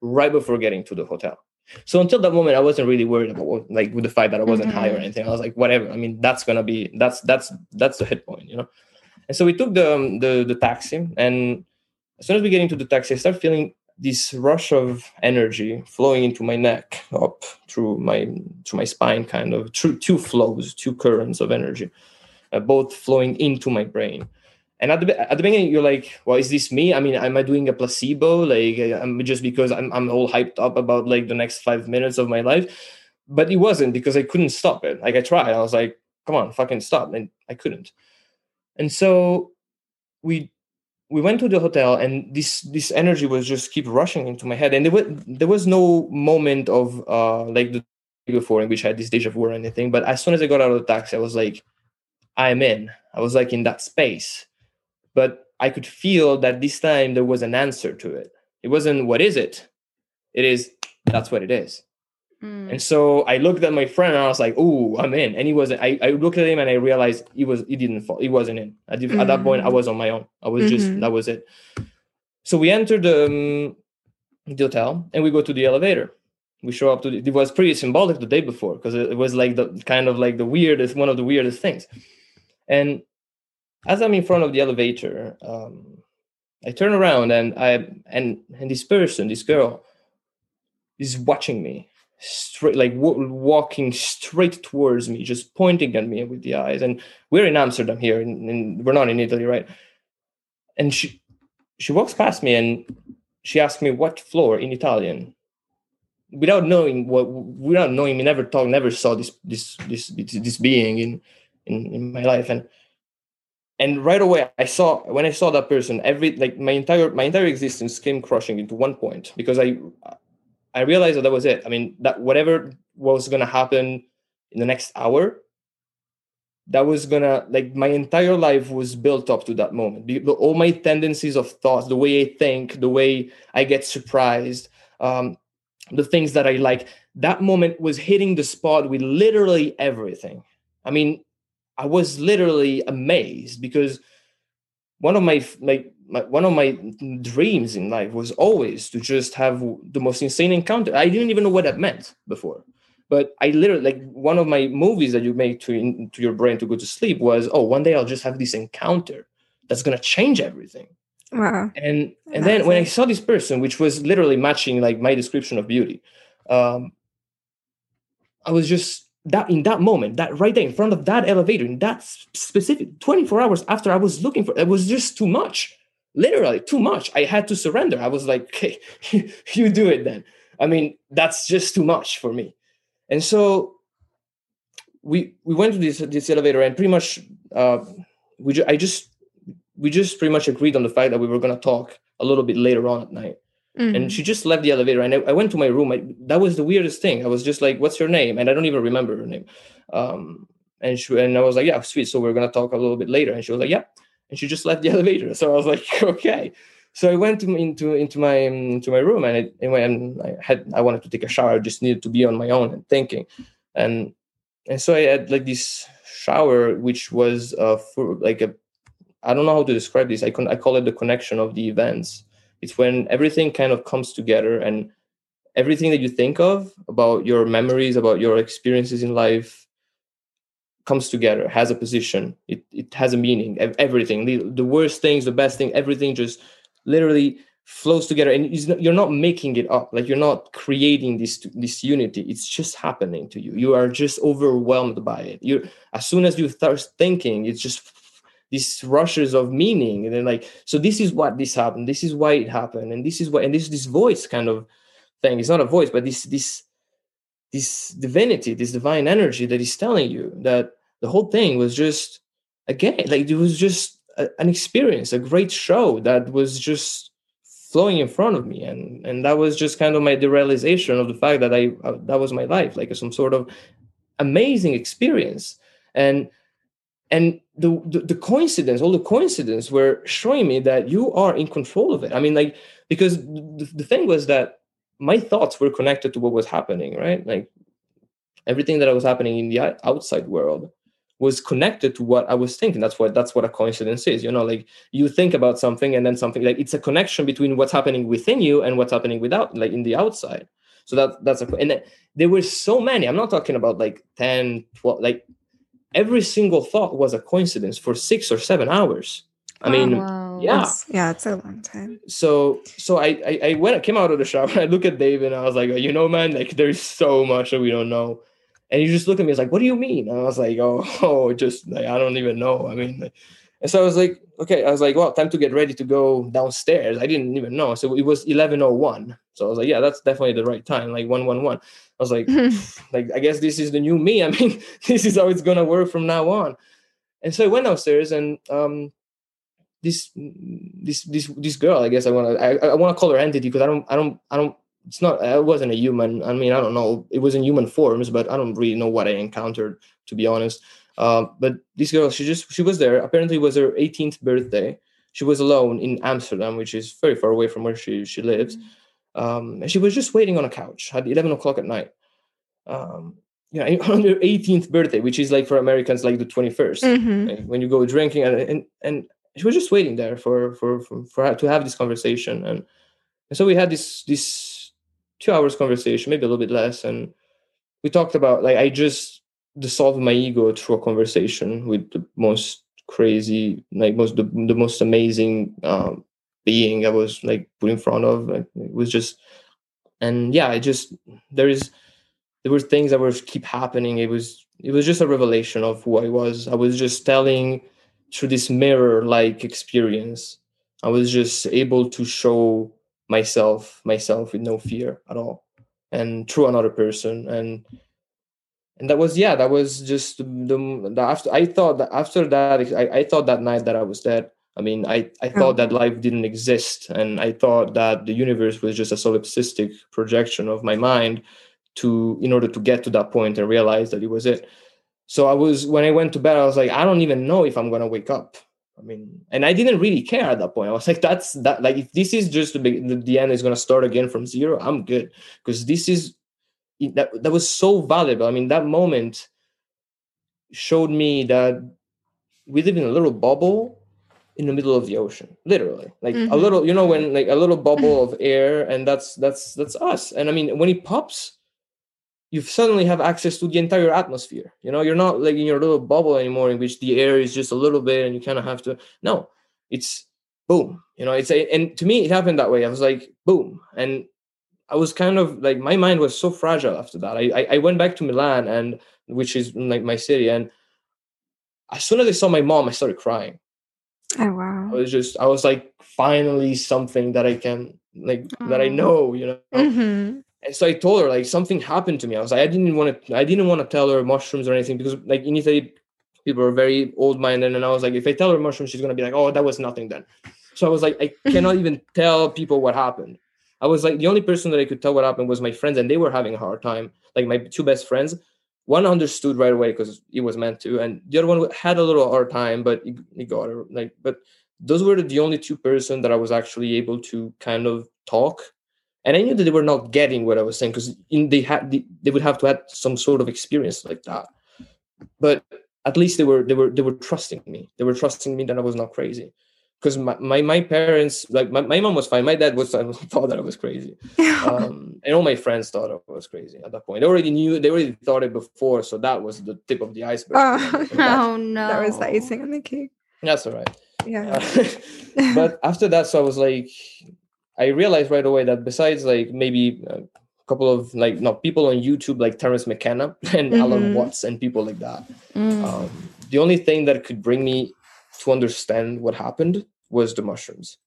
right before getting to the hotel. So until that moment, I wasn't really worried about like with the fact that I wasn't mm-hmm. high or mm-hmm. anything. I was like, whatever. I mean, that's gonna be that's that's that's the hit point, you know. And so we took the um, the the taxi, and as soon as we get into the taxi, I start feeling this rush of energy flowing into my neck up through my through my spine, kind of through two flows, two currents of energy, uh, both flowing into my brain. And at the at the beginning, you're like, "Well, is this me? I mean, am I doing a placebo? Like, I'm uh, just because I'm I'm all hyped up about like the next five minutes of my life." But it wasn't because I couldn't stop it. Like I tried, I was like, "Come on, fucking stop!" And I couldn't. And so we we went to the hotel and this this energy was just keep rushing into my head. And there was there was no moment of uh like the before in which I had this deja vu or anything but as soon as I got out of the taxi I was like I'm in. I was like in that space. But I could feel that this time there was an answer to it. It wasn't what is it? It is that's what it is Mm. And so I looked at my friend and I was like, "Oh, I'm in." And he wasn't. I, I looked at him and I realized he was. He didn't fall. He wasn't in. At, mm. at that point, I mm. was on my own. I was mm-hmm. just. That was it. So we entered um, the hotel and we go to the elevator. We show up to. The, it was pretty symbolic the day before because it, it was like the kind of like the weirdest, one of the weirdest things. And as I'm in front of the elevator, um, I turn around and I and and this person, this girl, is watching me straight like w- walking straight towards me just pointing at me with the eyes. And we're in amsterdam here and, we're not in italy right? And she she walks past me and she asks me what floor in italian. Without knowing what without knowing me never talked never saw this this this this being in, in in my life. And and right away i saw when i saw that person every like my entire my entire existence came crushing into one point because i I realized that that was it. I mean, that whatever was going to happen in the next hour, that was gonna like my entire life was built up to that moment. All my tendencies of thoughts, the way I think, the way I get surprised, um, the things that I like. That moment was hitting the spot with literally everything. I mean, I was literally amazed because one of my like my, one of my dreams in life was always to just have the most insane encounter. I didn't even know what that meant before, but I literally like one of my movies that you make to in, to your brain to go to sleep was oh one day I'll just have this encounter that's gonna change everything. Wow. And and then when I saw this person, which was literally matching like my description of beauty, um, I was just that in that moment, that right there in front of that elevator, in that specific 24 hours after I was looking for, it was just too much literally too much. I had to surrender. I was like, okay, you do it then. I mean, that's just too much for me. And so we we went to this this elevator and pretty much uh, we ju- I just we just pretty much agreed on the fact that we were gonna talk a little bit later on at night. Mm-hmm. And she just left the elevator and I, I went to my room. I, that was the weirdest thing. I was just like, "What's your name?" And I don't even remember her name. Um, and she and I was like, "Yeah, sweet. So we're gonna talk a little bit later." And she was like, "Yeah." And she just left the elevator. So I was like, okay. So I went into into my into my room and, it, and I had I wanted to take a shower. I just needed to be on my own and thinking, and and so I had like this shower, which was uh for like a I don't know how to describe this. I can I call it the connection of the events. It's when everything kind of comes together and everything that you think of about your memories, about your experiences in life, comes together has a position it, it has a meaning everything. The, the worst things the best thing everything just literally flows together. And you're not making it up like you're not creating this this unity. It's just happening to you. You are just overwhelmed by it. You as soon as you start thinking it's just these rushes of meaning. And then like so this is what this happened. This is why it happened. And this is what and this this voice kind of thing. It's not a voice but this this this divinity, this divine energy that is telling you that the whole thing was just again like it was just a, an experience, a great show that was just flowing in front of me, and and that was just kind of my derealization of the fact that I uh, that was my life, like some sort of amazing experience, and and the, the, the coincidence all the coincidence were showing me that you are in control of it. I mean like because the, the thing was that my thoughts were connected to what was happening right like everything that was happening in the outside world was connected to what I was thinking. That's what that's what a coincidence is. You know, like you think about something and then something like it's a connection between what's happening within you and what's happening without like in the outside. So that that's a and there were so many. I'm not talking about like 10, 12, like every single thought was a coincidence for six or seven hours. I mean, wow. yeah, yeah, it's a long time. So, so I, I, I went, I came out of the shower. I look at Dave and I was like, you know, man, like there's so much that we don't know. And he just looked at me, he's like, what do you mean? And I was like, oh, oh, just like, I don't even know. I mean, like, and so I was like, okay, I was like, well, time to get ready to go downstairs. I didn't even know. So it was 1101. So I was like, yeah, that's definitely the right time, like 111. I was like, like, I guess this is the new me. I mean, this is how it's going to work from now on. And so I went downstairs and, um, this, this, this, this girl, I guess I want to, I, I want to call her entity because I don't, I don't, I don't, it's not, it wasn't a human. I mean, I don't know. It was in human forms, but I don't really know what I encountered, to be honest. Uh, but this girl, she just she was there. Apparently, it was her 18th birthday. She was alone in Amsterdam, which is very far away from where she she lives. Um, and she was just waiting on a couch at 11 o'clock at night. Um, yeah, on her 18th birthday, which is like for Americans like the 21st, mm-hmm. when you go drinking, and, and and she was just waiting there for for for, for to have this conversation, and and so we had this this two hours conversation, maybe a little bit less, and we talked about like I just dissolved my ego through a conversation with the most crazy, like most the, the most amazing um, being I was like put in front of. Like, it was just, and yeah, I just there is there were things that were keep happening. It was it was just a revelation of who I was. I was just telling through this mirror like experience. I was just able to show myself myself with no fear at all and through another person and and that was yeah that was just the, the after i thought that after that I, I thought that night that i was dead i mean i i thought that mm-hmm. life didn't exist and i thought that the universe was just a solipsistic projection of my mind to in order to get to that point and realize that it was it so i was when i went to bed i was like i don't even know if i'm going to wake up. I mean and i didn't really care at that point. I was like that's that like if this is just the, the, the end is going to start again from zero i'm good. Because this is that that was so valuable. I mean, that moment showed me that we live in a little bubble in the middle of the ocean literally. Like mm-hmm. a little you know when like a little bubble of air and that's that's that's us. And i mean when it pops you suddenly have access to the entire atmosphere you know you're not like in your little bubble anymore in which the air is just a little bit and you kind of have to no it's boom you know it's a and to me it happened that way i was like boom and I was kind of like my mind was so fragile after that. I, I, I went back to Milan and which is like my city, and as soon as I saw my mom, I started crying. Oh wow! I was just I was like finally something that I can like oh. that I know, you know. Mm-hmm. And so I told her like something happened to me. I was like I didn't want to I didn't want to tell her mushrooms or anything because like in Italy people are very old minded, and I was like if I tell her mushrooms, she's gonna be like oh that was nothing then. So I was like I cannot even tell people what happened. I was like the only person that I could tell what happened was my friends, and they were having a hard time. Like my two best friends, one understood right away because it was meant to, and the other one had a little hard time, but he, got it. Like, but those were the only two person that I was actually able to kind of talk. And I knew that they were not getting what I was saying because they had they would have to have some sort of experience like that. But at least they were they were they were trusting me. They were trusting me that I was not crazy. Because my, my, my parents like my, my mom was fine. My dad was thought that i was crazy. Um, and all my friends thought i was crazy at that point. They already knew they already thought it before so that was the tip of the iceberg. Oh, oh no. That was the icing on the cake. That's all right. Yeah. Uh, but after that so i was like i realized right away that besides like maybe a couple of like not people on youtube like terence mckenna and mm-hmm. alan watts and people like that mm. um, the only thing that could bring me to understand what happened was the mushrooms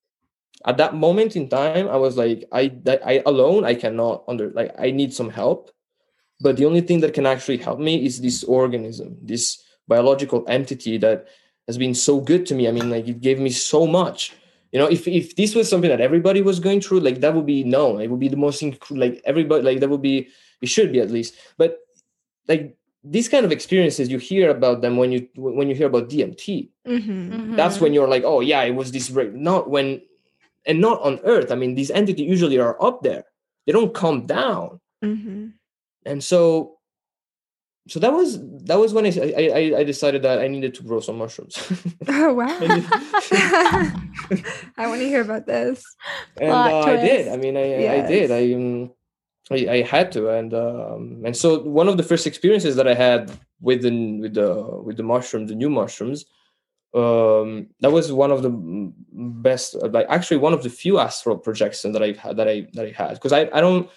at that moment in time i was like i i alone i cannot under like i need some help but the only thing that can actually help me is this organism this biological entity that has been so good to me i mean like it gave me so much you know if if this was something that everybody was going through like that would be no it would be the most inc- like everybody like that would be it should be at least but like these kind of experiences you hear about them when you when you hear about DMT. Mm-hmm. Mm-hmm. That's when you're like, oh yeah, it was this break. Not when, and not on Earth. I mean, these entities usually are up there. They don't come down. Mm-hmm. And so, so that was that was when I, I I decided that I needed to grow some mushrooms. oh wow! I want to hear about this. And uh, I did. I mean, I yes. I did. I, um, I I had to, and um, and so one of the first experiences that I had with the with the with the mushrooms, the new mushrooms, um, that was one of the best, like actually one of the few astral projections that I've had that I that I had because I I don't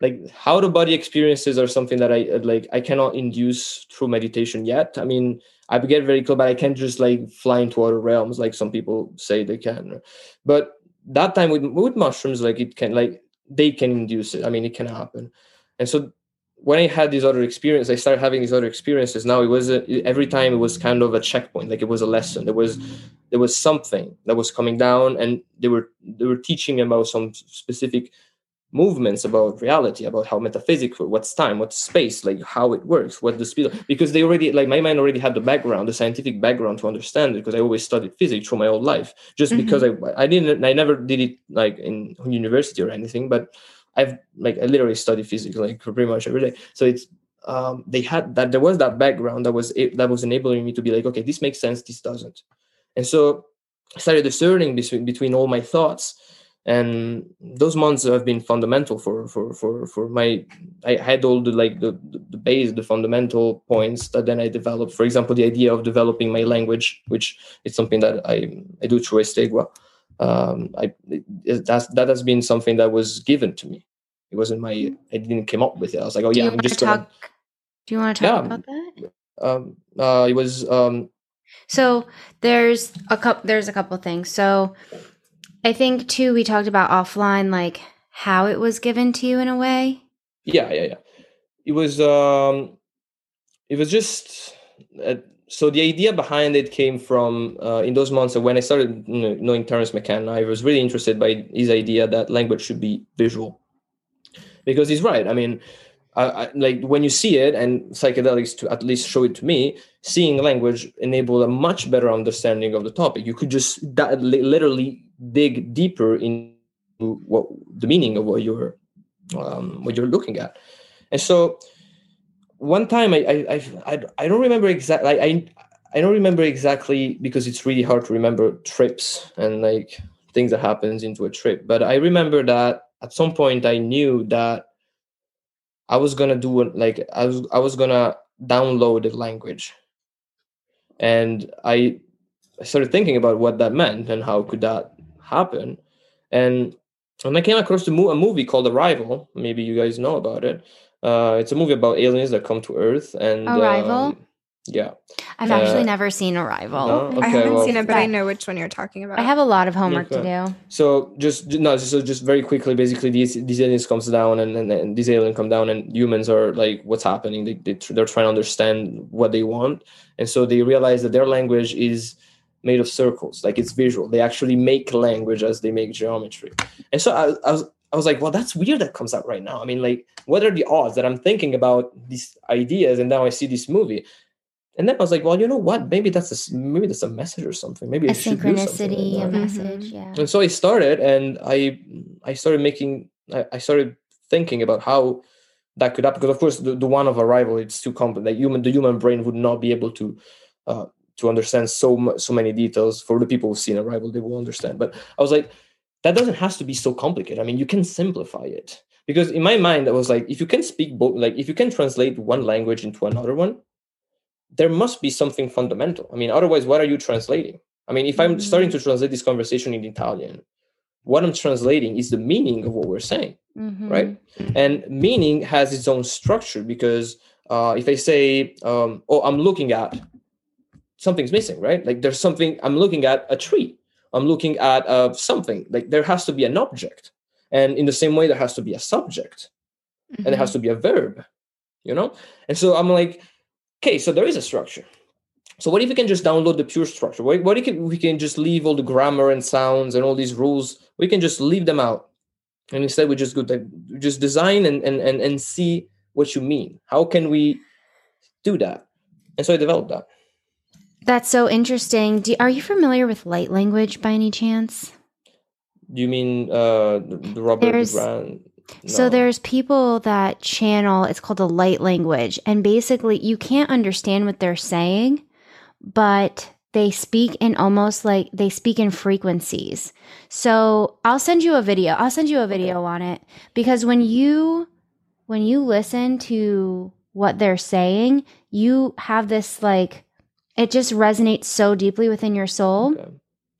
like how the body experiences are something that I uh, like I cannot induce through meditation yet. I mean, I get very close, but I can't just like fly into other realms like some people say they can. But that time with with mushrooms, like it can like they can induce it. I mean, it can happen. And so when I had these other experiences, I started having these other experiences. Now it was a, every time it was kind of a checkpoint, like it was a lesson. There was there was something that was coming down, and they were they were teaching me about some specific movements about reality about how metaphysical what's time what's space like how it works what the speed because they already like my mind already had the background the scientific background to understand it because i always studied physics through my whole life just mm-hmm. because i i didn't i never did it like in university or anything but i've like i literally studied physics like pretty much every day so it's um they had that there was that background that was that was enabling me to be like okay this makes sense this doesn't and so i started discerning between between all my thoughts and those months have been fundamental for for for for my i had all the like the the base the fundamental points that then i developed. For example the idea of developing my language which is something that i i do through estegua. Um i it, that's that has been something that was given to me. It wasn't my i didn't come up with it. I was like oh yeah i'm just talk gonna, do you want to talk yeah, about that? Um uh it was um so there's a couple there's a couple things. So I think too we talked about offline like how it was given to you in a way. Yeah, yeah, yeah. It was um it was just uh, so the idea behind it came from uh, in those months when I started knowing Terence McKenna, I was really interested by his idea that language should be visual. Because he's right. I mean, I, I, like when you see it and psychedelics to at least show it to me seeing language enable a much better understanding of the topic you could just that, literally dig deeper into what the meaning of what you're um, what you're looking at. And so one time I I I, I don't remember exactly I I don't remember exactly because it's really hard to remember trips and like things that happens into a trip. But I remember that at some point I knew that I was gonna do like I was I was gonna download the language, and I I started thinking about what that meant and how could that happen. And and I came across a, mo- a movie called Arrival. Maybe you guys know about it. Uh, it's a movie about aliens that come to Earth and Arrival. Um, yeah, I've actually uh, never seen Arrival. No? Okay, I haven't well, seen it, but I know which one you're talking about. I have a lot of homework okay. to do. So just no, so just very quickly, basically, these these aliens comes down, and, and, and these aliens come down, and humans are like, what's happening? They, they they're trying to understand what they want, and so they realize that their language is made of circles. Like it's visual. They actually make language as they make geometry. And so I, I, was i was like well that's weird that comes out right now. I mean like what are the odds that i'm thinking about these ideas and now i see this movie? And then i was like well you know what? Maybe that's a maybe that's a message or something. Maybe a synchronicity like a message yeah. And so i started and i i started making i, I started thinking about how that could happen. Because of course the, the one of arrival it's too complex. Like human the human brain would not be able to uh, to understand so so many details for the people who've seen arrival they will understand. But i was like that doesn't have to be so complicated. I mean you can simplify it. Because in my mind i was like if you can speak both like if you can translate one language into another one there must be something fundamental. I mean otherwise what are you translating? I mean if i'm starting to translate this conversation in italian what i'm translating is the meaning of what we're saying mm-hmm. right? And meaning has its own structure because uh, if i say um, oh i'm looking at something's missing, right? Like there's something I'm looking at a tree. I'm looking at uh, something. Like there has to be an object, and in the same way, there has to be a subject, mm-hmm. and it has mm-hmm. to be a verb. You know, and so I'm like, okay, so there is a structure. So what if we can just download the pure structure? What, what if we can just leave all the grammar and sounds and all these rules? We can just leave them out, and instead we just go like, just design and and and and see what you mean. How can we do that? And so I developed that. That's so interesting. Do, are you familiar with light language by any chance? Do You mean uh, the Robert There's, So there's people that channel, it's called the light language. And basically, you can't understand what they're saying, but they speak in almost like they speak in frequencies. So I'll send you a video. I'll send you a video on it because when you when you listen to what they're saying, you have this like it just resonates so deeply within your soul Okay.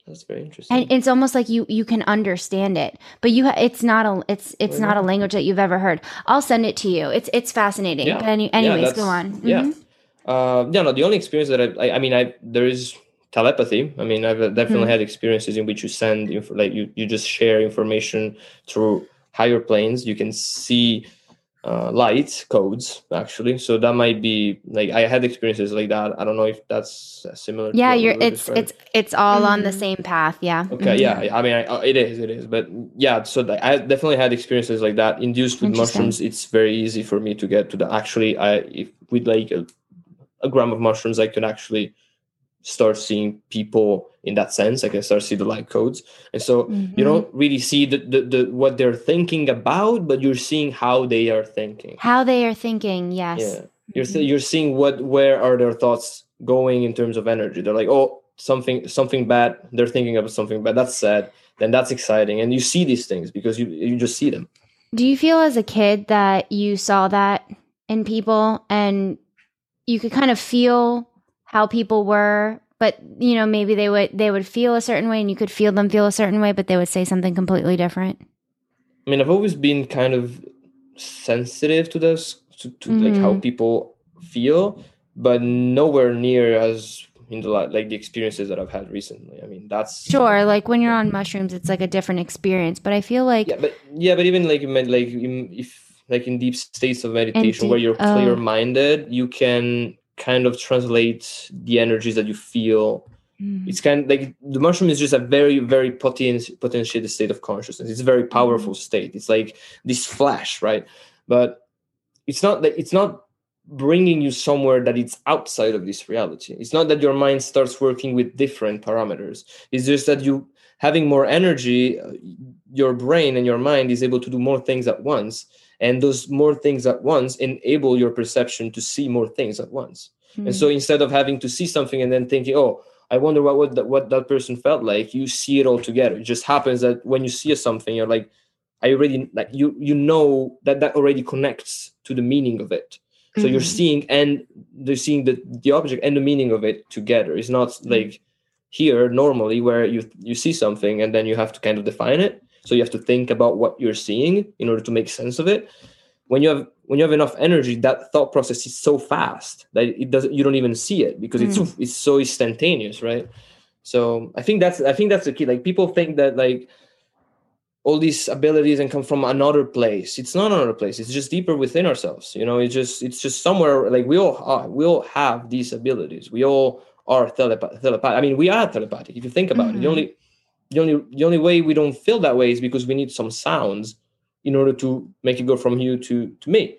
That's very interesting. and it's almost like you you can understand it but you ha- it's not a it's it's Why not a language that you've ever heard i'll send it to you it's it's fascinating Yeah. but any, Yeah, anyways go on Yeah. Mhm. Uh, yeah, no, the only experience that I, I, I mean, I there is telepathy. I mean, I've definitely Mhm. had experiences in which you send, inf- like you, you just share information through higher planes. You can see uh, light codes actually. So that might be like I had experiences like that. I don't know if that's uh, similar. yeah what you you're were it's describing. it's it's all on the Mhm. same path yeah Okay, Mhm. yeah. I mean, I, uh, it is, it is, but yeah. So the, I definitely had experiences like that. Induced with mushrooms, it's very easy for me to get to the. Actually, I if with like a, a gram of mushrooms, I could actually start seeing people in that sense. I can start see the light codes, and so Mhm. you don't really see the, the the what they're thinking about, but you're seeing how they are thinking. how they are thinking yes Yeah, you're Mhm. th- you're seeing what where are their thoughts going in terms of energy. They're like, oh, something something bad. They're thinking about something bad. That's sad. Then that's exciting, and you see these things because you you just see them. do you feel as a kid that you saw that in people and you could kind of feel how people were but you know maybe they would they would feel a certain way and you could feel them feel a certain way but they would say something completely different I mean, I've always been kind of sensitive to this, to, to like mm-hmm. how people feel, but nowhere near as in the like the experiences that I've had recently. I mean, that's Sure, like when you're on mushrooms, it's like a different experience. But I feel like yeah but yeah but even like like if like in deep states of meditation where you're oh. clear minded you can kind of translate the energies that you feel. Mm, it's kind of like the mushroom is just a very very potent potentiated state of consciousness. It's a very powerful state. It's like this flash right? But it's not that it's not bringing you somewhere that it's outside of this reality. It's not that your mind starts working with different parameters. It's just that you having more energy uh, your brain and your mind is able to do more things at once and those more things at once enable your perception to see more things at once. And so instead of having to see something and then thinking oh i wonder what what that, what that person felt like you see it all together. It just happens that when you see something you're like i already like you you know that that already connects to the meaning of it. So you're Mhm. seeing and they're seeing the the object and the meaning of it together. It's not like here normally where you you see something and then you have to kind of define it so you have to think about what you're seeing in order to make sense of it. When you have when you have enough energy that thought process is so fast that it doesn't you don't even see it because it's it's so instantaneous right? So i think that's i think that's the key. Like people think that like all these abilities and come from another place. It's not another place. It's just deeper within ourselves you know? It's just it's just somewhere like we all are we all have these abilities. We all are telepath telepath i mean we are telepathic if you think about it. The Mhm. only the only the only way we don't feel that way is because we need some sounds in order to make it go from you to to me.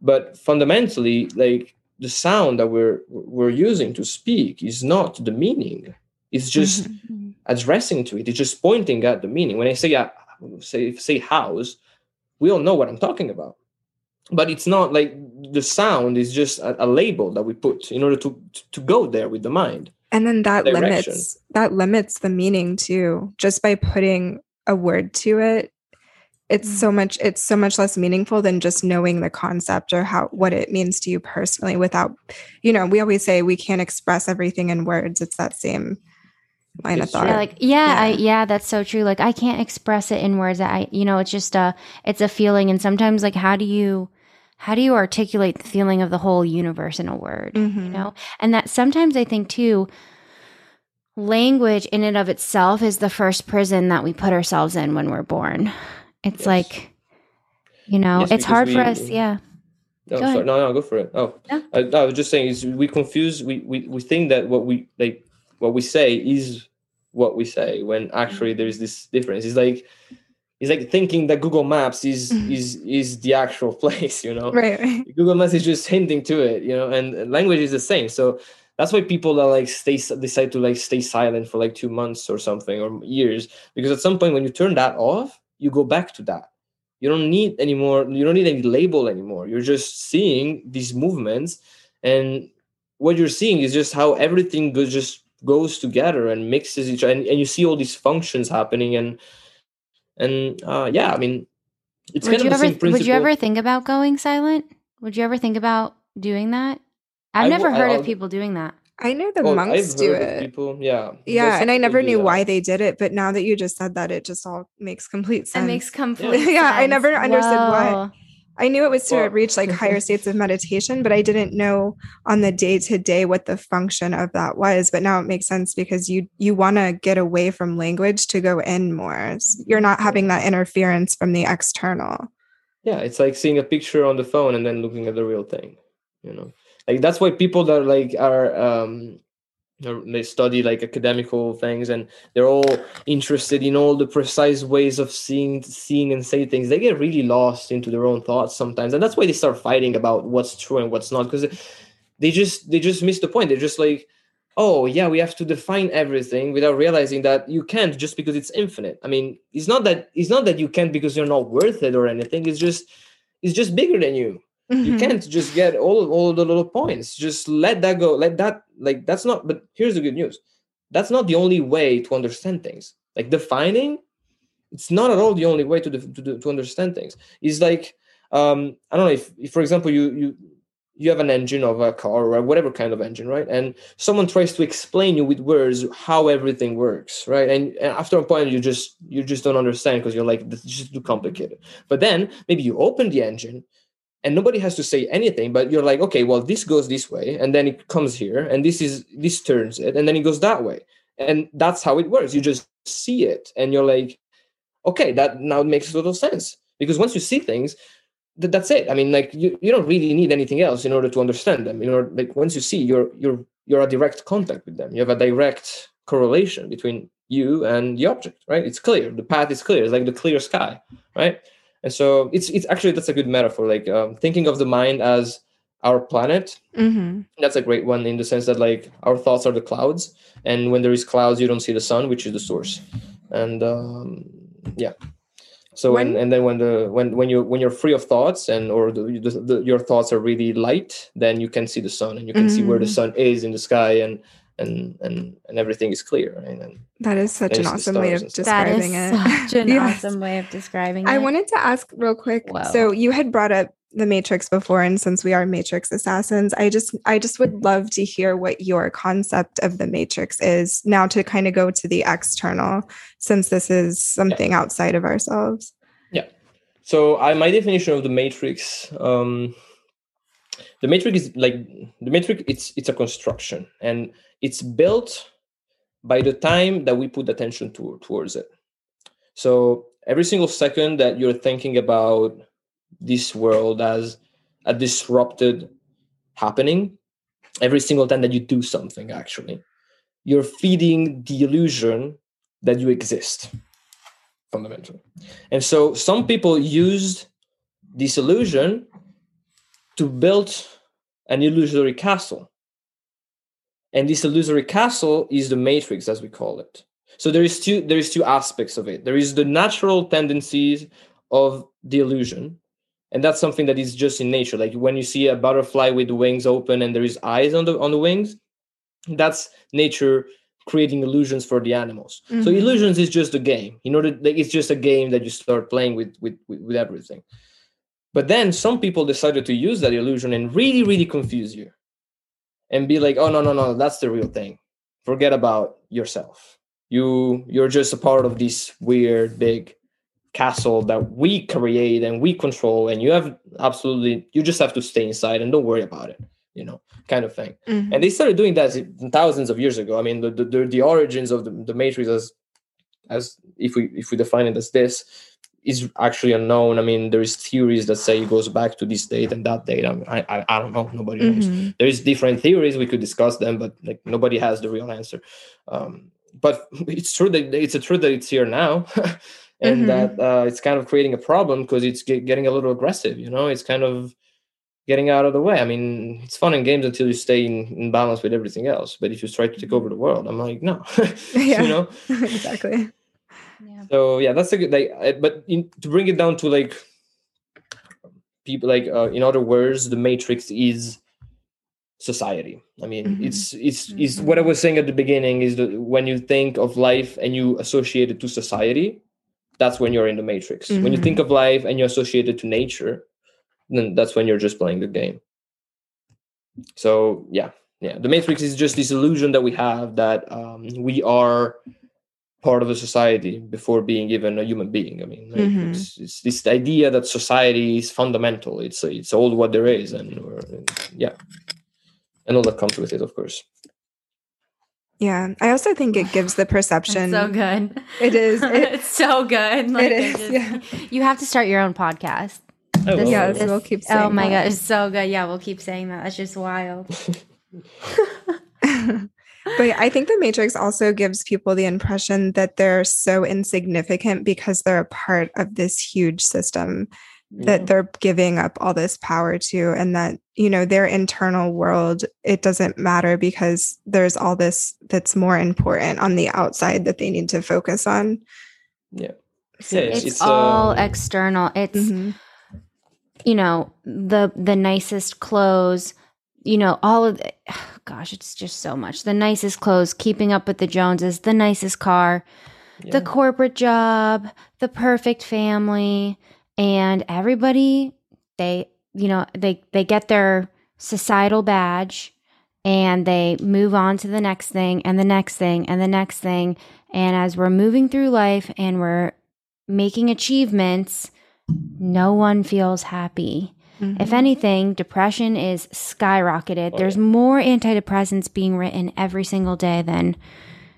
But fundamentally like the sound that we're we're using to speak is not the meaning. It's just addressing to it. It's just pointing at the meaning. When i say uh, say say house we all know what i'm talking about. But it's not like the sound is just a, a label that we put in order to to go there with the mind And then that direction. limits that limits the meaning too. Just by putting a word to it, it's Mm. so much it's so much less meaningful than just knowing the concept or how what it means to you personally without you know, we always say we can't express everything in words. It's that same line of thought. Yeah, like yeah, I, Yeah. yeah, that's so true. Like I can't express it in words. I, you know, it's just a, it's a feeling, and sometimes like how do you, how do you articulate the feeling of the whole universe in a word? You Mhm. know, and that sometimes I think too, language in and of itself is the first prison that we put ourselves in when we're born. It's Yes. like, you know, Yes, it's hard for us. Yeah. No, Go sorry. no, no, go for it. Oh, No. I, I was just saying is we confuse. We, we we think that what we like, what we say is what we say when actually there is this difference. It's like it's like thinking that Google Maps is Mhm. is is the actual place. You know, Right, right. Google Maps is just hinting to it. You know, and and language is the same. So that's why people that like stay decide to like stay silent for like two months or something or years because at some point when you turn that off, you go back to that you don't need anymore you don't need any label anymore you're just seeing these movements and what you're seeing is just how everything goes just goes together and mixes each other and, and you see all these functions happening and and uh yeah i mean it's would kind you of ever would you ever think about going silent would you ever think about doing that i've I, never heard I, of people doing that I know the well, monks do it. People, yeah, yeah, and I never knew why they did it, but now that you just said that, it just all makes complete sense. It makes complete. Yeah, yeah I never understood Whoa. why. I knew it was to well, reach like higher states of meditation, but I didn't know on the day to day what the function of that was. But now it makes sense because you you want to get away from language to go in more. You're not having that interference from the external. Yeah, it's like seeing a picture on the phone and then looking at the real thing. You know like that's why people that like are um they study like academical things and they're all interested in all the precise ways of seeing seeing and say things they get really lost into their own thoughts sometimes and that's why they start fighting about what's true and what's not because they just they just miss the point they're just like oh yeah we have to define everything without realizing that you can't just because it's infinite i mean it's not that it's not that you can't because you're not worth it or anything it's just it's just bigger than you Mm-hmm. You can't just get all all the little points. Just let that go. Let that like that's not. But here's the good news. That's not the only way to understand things. Like defining, it's not at all the only way to to, to understand things. It's like um, I don't know if, if, for example, you you you have an engine of a car or whatever kind of engine, right? And someone tries to explain you with words how everything works, right? And, and after a point, you just you just don't understand because you're like, this is just too complicated. But then maybe you open the engine, and nobody has to say anything but you're like okay well this goes this way and then it comes here and this is this turns it and then it goes that way. And that's how it works. You just see it and you're like okay that now makes a little sense. Because once you see things th- that's it. I mean like you, you don't really need anything else in order to understand them. You know like once you see you're you're you're a direct contact with them. You have a direct correlation between you and the object right? It's clear. The path is clear. It's like the clear sky right and so it's it's actually that's a good metaphor like um, thinking of the mind as our planet mm-hmm. that's a great one in the sense that like our thoughts are the clouds and when there is clouds you don't see the sun which is the source and um, yeah so when, and, and then when the when when you when you're free of thoughts and or the, the, the, your thoughts are really light then you can see the sun and you can mm-hmm. see where the mm-hmm. sun is in the sky and and and and everything is clear right? and that is such an awesome way of describing it such an yes. awesome way of describing it i wanted to ask real quick Whoa. so you had brought up the matrix before and since we are matrix assassins i just i just would love to hear what your concept of the matrix is now to kind of go to the external since this is something yeah. outside of ourselves yeah so I, my definition of the matrix um the matrix is like the matrix it's it's a construction and it's built by the time that we put attention to, towards it. So every single second that you're thinking about this world as a disrupted happening, every single time that you do something, actually, you're feeding the illusion that you exist fundamentally. And so some people used this illusion to build an illusory castle. And this illusory castle is the matrix as we call it. So there is two there is two aspects of it. There is the natural tendencies of the illusion and that's something that is just in nature. Like when you see a butterfly with the wings open and there is eyes on the on the wings that's nature creating illusions for the animals. Mm-hmm. so illusions is just a game. You know like it's just a game that you start playing with, with with with everything but then some people decided to use that illusion and really really confuse you and be like oh no no no that's the real thing. Forget about yourself. You you're just a part of this weird big castle that we create and we control and you have absolutely you just have to stay inside and don't worry about it you know kind of thing. Mm-hmm. and they started doing that thousands of years ago. I mean the the, the origins of the, the matrix as as if we if we define it as this is actually unknown. I mean, there is theories that say it goes back to this date and that date. I mean, I, I, I don't know. Nobody mm-hmm. knows. There is different theories. We could discuss them, but like nobody has the real answer. Um, but it's true that it's a truth that it's here now, and mm-hmm. that uh, it's kind of creating a problem because it's get, getting a little aggressive. You know, it's kind of getting out of the way. I mean, it's fun in games until you stay in, in balance with everything else. But if you try to take over the world, I'm like, no, yeah, you know, exactly. Yeah. so yeah that's a good like but in, to bring it down to like people like uh, in other words the matrix is society i mean mm-hmm. it's it's mm-hmm. is what i was saying at the beginning is that when you think of life and you associate it to society that's when you're in the matrix mm-hmm. when you think mm-hmm. of life and you associate it to nature then that's when you're just playing the game so yeah yeah the matrix is just this illusion that we have that um, we are part of a society before being even a human being. I mean like mm-hmm. it's, it's, this idea that society is fundamental. It's it's all what there is and yeah. And all that comes with it of course. Yeah. I also think it gives the perception so good. It is. It, it's so good. Like, it is just, yeah. you have to start your own podcast. This, yes this, we'll keep oh my that. god it's so good. Yeah we'll keep saying that. That's just wild but I think the Matrix also gives people the impression that they're so insignificant because they're a part of this huge system yeah. that they're giving up all this power to, and that, you know, their internal world, it doesn't matter because there's all this that's more important on the outside that they need to focus on. Yeah. Yeah, it's, it's all uh, external. It's, mm-hmm. you know, the the nicest clothes, you know, all of the, gosh, it's just so much. The nicest clothes, keeping up with the Joneses, the nicest car, yeah. the corporate job, the perfect family, and everybody they, you know, they they get their societal badge and they move on to the next thing and the next thing and the next thing. And as we're moving through life and we're making achievements, no one feels happy. Mm-hmm. If anything, depression is skyrocketed. Oh, There's yeah. more antidepressants being written every single day than,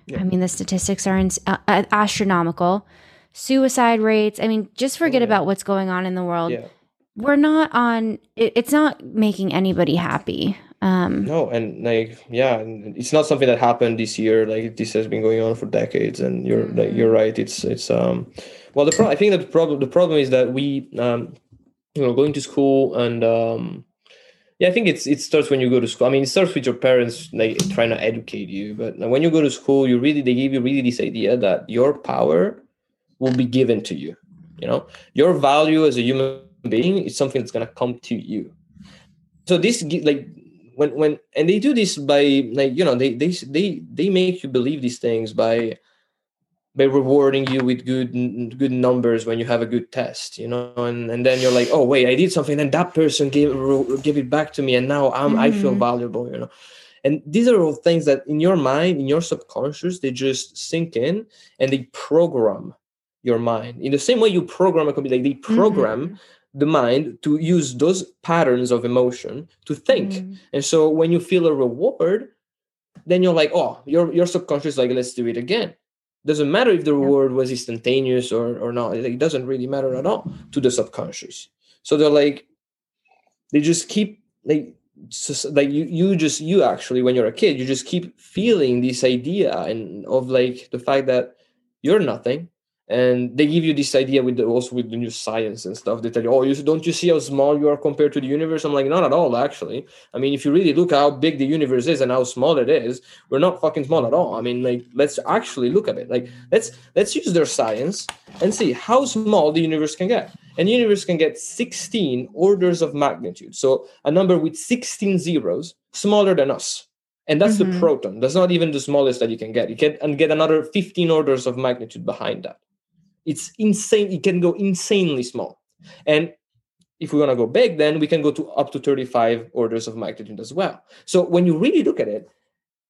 yeah. I mean, the statistics are in, uh, uh, astronomical. Suicide rates, I mean, just oh, forget oh, yeah. about what's going on in the world. We're not on, it, it's not making anybody happy. Um, no, and like, yeah, it's not something that happened this year. Like, this has been going on for decades, and you're mm-hmm. like, you're right. It's, it's, um, well, the pro- I think that the problem, the problem is that we, um, you know going to school and um yeah i think it's it starts when you go to school. I mean it starts with your parents like trying to educate you but when you go to school you really they give you really this idea that your power will be given to you you know? Your value as a human being is something that's going to come to you. So this like when when and they do this by like you know they they they they make you believe these things by by rewarding you with good good numbers when you have a good test you know and, and then you're like oh wait i did something and that person gave gave it back to me and now i'm mm-hmm. i feel mm-hmm. valuable you know and these are all things that in your mind in your subconscious they just sink in and they program your mind in the same way you program a computer like they program mm-hmm. the mind to use those patterns of emotion to think mm-hmm. and so when you feel a reward then you're like oh your your subconscious like let's do it again doesn't matter if the reward was instantaneous or, or not it doesn't really matter at all to the subconscious. So they're like they just keep like just, like you you just you actually when you're a kid you just keep feeling this idea and of like the fact that you're nothing and they give you this idea with the, also with the new science and stuff. They tell you oh you don't you see how small you are compared to the universe? I'm like not at all actually. I mean if you really look how big the universe is and how small it is we're not fucking small at all. I mean like let's actually look at it. Like let's let's use their science and see how small the universe can get. And the universe can get 16 orders of magnitude. So a number with 16 zeros smaller than us. And that's mm-hmm. the proton. That's not even the smallest that you can get. You can and get another 15 orders of magnitude behind that it's insane. It can go insanely small. And if we want to go big, then we can go to up to 35 orders of magnitude as well. So when you really look at it,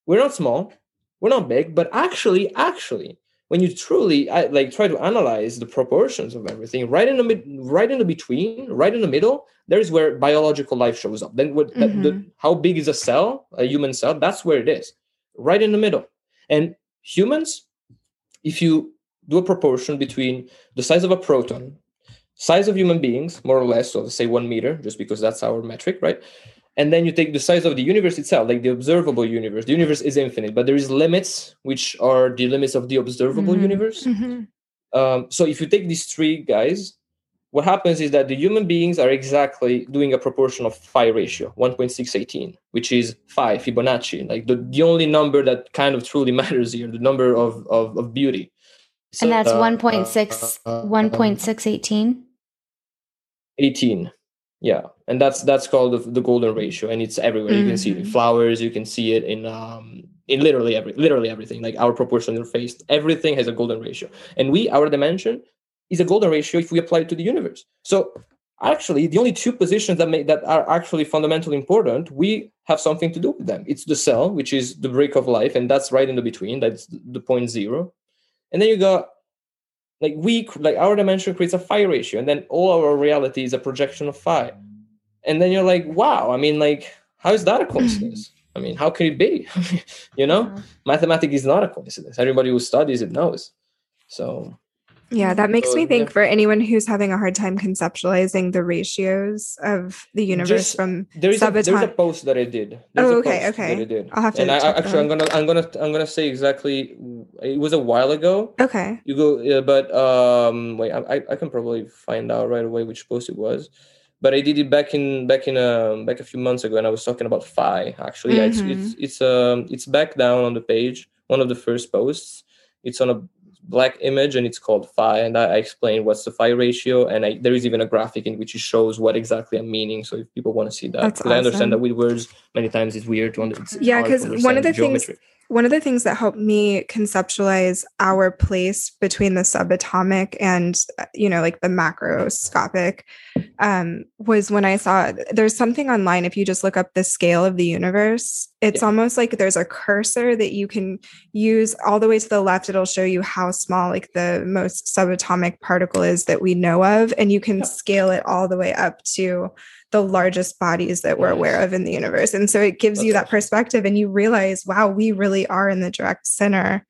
we're not small, we're not big, but actually, actually, when you truly like try to analyze the proportions of everything, right in the mid, right in the between, right in the middle, there's where biological life shows up. Then what? Mm-hmm. The, how big is a cell, a human cell? That's where it is, right in the middle. And humans, if you do a proportion between the size of a proton, size of human beings, more or less, so let's say one meter, just because that's our metric, right? And then you take the size of the universe itself, like the observable universe. The universe is infinite, but there is limits, which are the limits of the observable mm-hmm. universe. Mm-hmm. Um, so if you take these three guys, what happens is that the human beings are exactly doing a proportion of phi ratio 1.618 which is phi fibonacci like the, the only number that kind of truly matters here the number of, of, of beauty So, and that's uh, 1.6 uh, 1.618 18 yeah and that's that's called the, the golden ratio and it's everywhere. You can see it in Mhm. flowers you can see it in um in literally every literally everything like our proportion in face everything has a golden ratio. And we our dimension is a golden ratio if we apply it to the universe. So actually the only two positions that make that are actually fundamentally important we have something to do with them. It's the cell which is the break of life and that's right in the between that's the point zero and then you got like we like our dimension creates a phi ratio and then all our reality is a projection of phi. And then you're like wow i mean like how is that a coincidence? I mean how can it be? You know? Mhm. mathematics is not a coincidence. Everybody who studies it knows. So Yeah, that makes So, me think yeah. for anyone who's having a hard time conceptualizing the ratios of the universe Just- from there is a, there's a post that i did. There's Oh, a okay, okay. i did. I'll have to and I, I- check that actually i'm gonna i'm gonna i'm gonna say exactly it was a while ago. Okay. you go uh, but um wait I, I- can probably find out right away which post it was. But i did it back in back in um back a few months ago and i was talking about phi actually. Yeah, it's it's it's um it's back down on the page one of the first posts. It's on a black image and it's called phi and i, I explain what's the phi ratio and I, there is even a graphic in which it shows what exactly i'm meaning so if people want to see that 'cause i understand that with words many times it's weird to understand Yeah, 'cause one of the things- geometry. One of the things that helped me conceptualize our place between the subatomic and uh, you know like the macroscopic um, was when I saw there's something online if you just look up the scale of the universe it's Yeah. almost like there's a cursor that you can use all the way to the left it'll show you how small like the most subatomic particle is that we know of and you can scale it all the way up to the largest bodies that we're aware of in the universe and so it gives you that awesome. perspective and you realize wow we really are in the direct center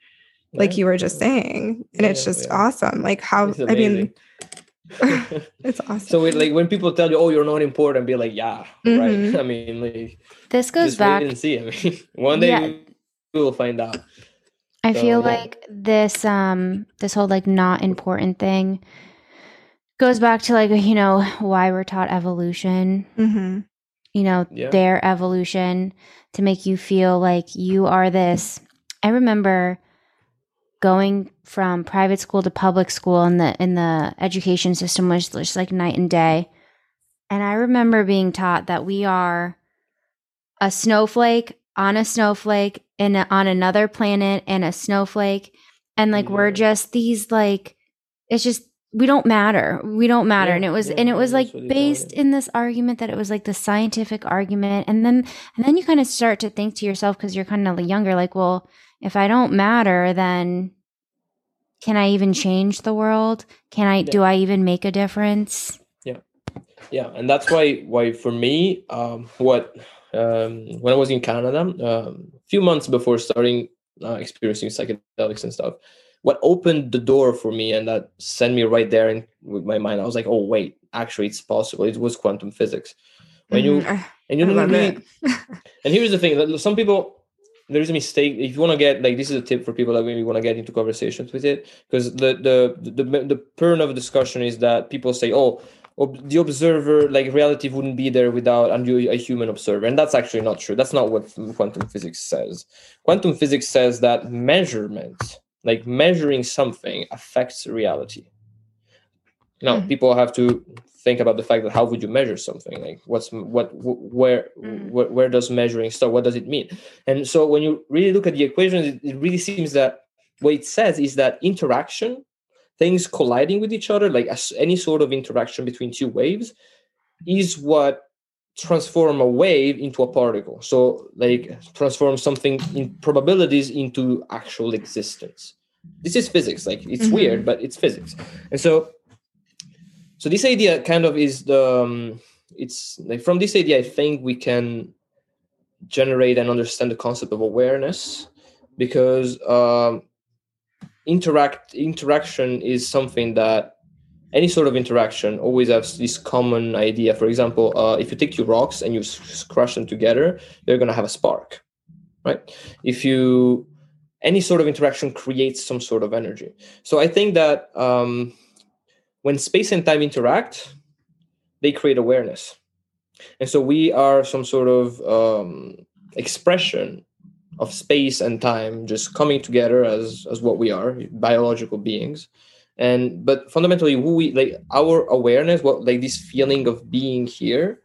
like Yeah, you were just saying and it's just yeah. awesome like how i mean it's awesome So it, like when people tell you, "Oh, you're not important," be like, "Yeah, Mhm. right." I mean, like this goes just back wait and see. I mean, one day Yeah. we we will find out. I So, feel yeah. like this um this whole like not important thing goes back to like you know why we're taught evolution, Mhm. you know, Yeah. their evolution to make you feel like you are this. I remember going from private school to public school and the in the education system was just like night and day. And I remember being taught that we are a snowflake on a snowflake and on another planet and a snowflake and like we're just these like it's just we don't matter. We don't matter. Yeah, and it was yeah, and it was like that's what they tell based in this argument that it was like the scientific argument. And then and then you kind of start to think to yourself because you're kind of younger like well if i don't matter then can i even change the world? Can i do i even make a difference Yeah. Yeah, and that's why why for me, um, what um, when I was in Canada, um, a few months before starting uh, experiencing psychedelics and stuff, what opened the door for me and that sent me right there in with my mind, I was like, oh wait, actually, it's possible. It was quantum physics. When you. Mm, I- and you really, it. and here's the thing: that some people there is a mistake. If you want to get like this is a tip for people that really want to get into conversations with it, because the the the the, turn of discussion is that people say, oh. ob- The observer, like reality, wouldn't be there without a, a human observer, and that's actually not true. That's not what quantum physics says. Quantum physics says that measurement, like measuring something, affects reality. Now, Mhm. people have to think about the fact that how would you measure something? Like, what's what, wh- where, Mm. where, where does measuring start? What does it mean? And so, when you really look at the equations, it, it really seems that what it says is that interaction, things colliding with each other, like as, any sort of interaction between two waves, is what transform a wave into a particle. So, like, transform something in probabilities into actual existence. This is physics. Like, it's Mhm. weird, but it's physics. And so, so this idea kind of is the um, it's like from this idea i think we can generate and understand the concept of awareness because um, interact interaction is something that any sort of interaction always has this common idea. For example uh, if you take two rocks and you crush them together they're going to have a spark right? If you any sort of interaction creates some sort of energy. So i think that um, when space and time interact, they create awareness. And so we are some sort of um, expression of space and time just coming together as as what we are biological beings and but fundamentally who we like our awareness what like this feeling of being here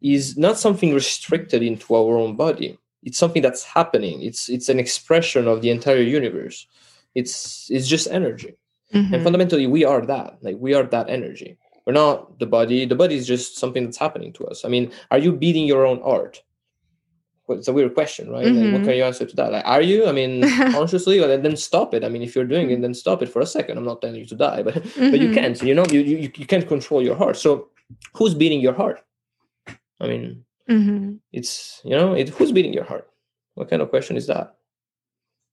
is not something restricted into our own body. It's something that's happening. It's it's an expression of the entire universe. It's it's just energy. Mhm. and fundamentally we are that. Like we are that energy. We're not the body. The body is just something that's happening to us. I mean are you beating your own art it's a weird question right like, what Mhm. can you answer to that like are you i mean consciously well, then, then stop it i mean if you're doing it then stop it for a second i'm not telling you to die but but you Mhm. can't you know you, you you can't control your heart so who's beating your heart i mean Mhm. it's you know it, who's beating your heart what kind of question is that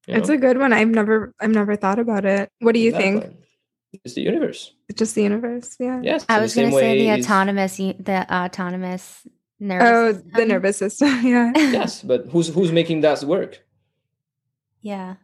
You It's know? a good one. I've never I've never thought about it. What do you think? It's the universe It's just the universe. Yeah. yes I was going to say the autonomous, the autonomous nervous. Oh, the nervous system. Yeah. yes but who's who's making that work Yeah.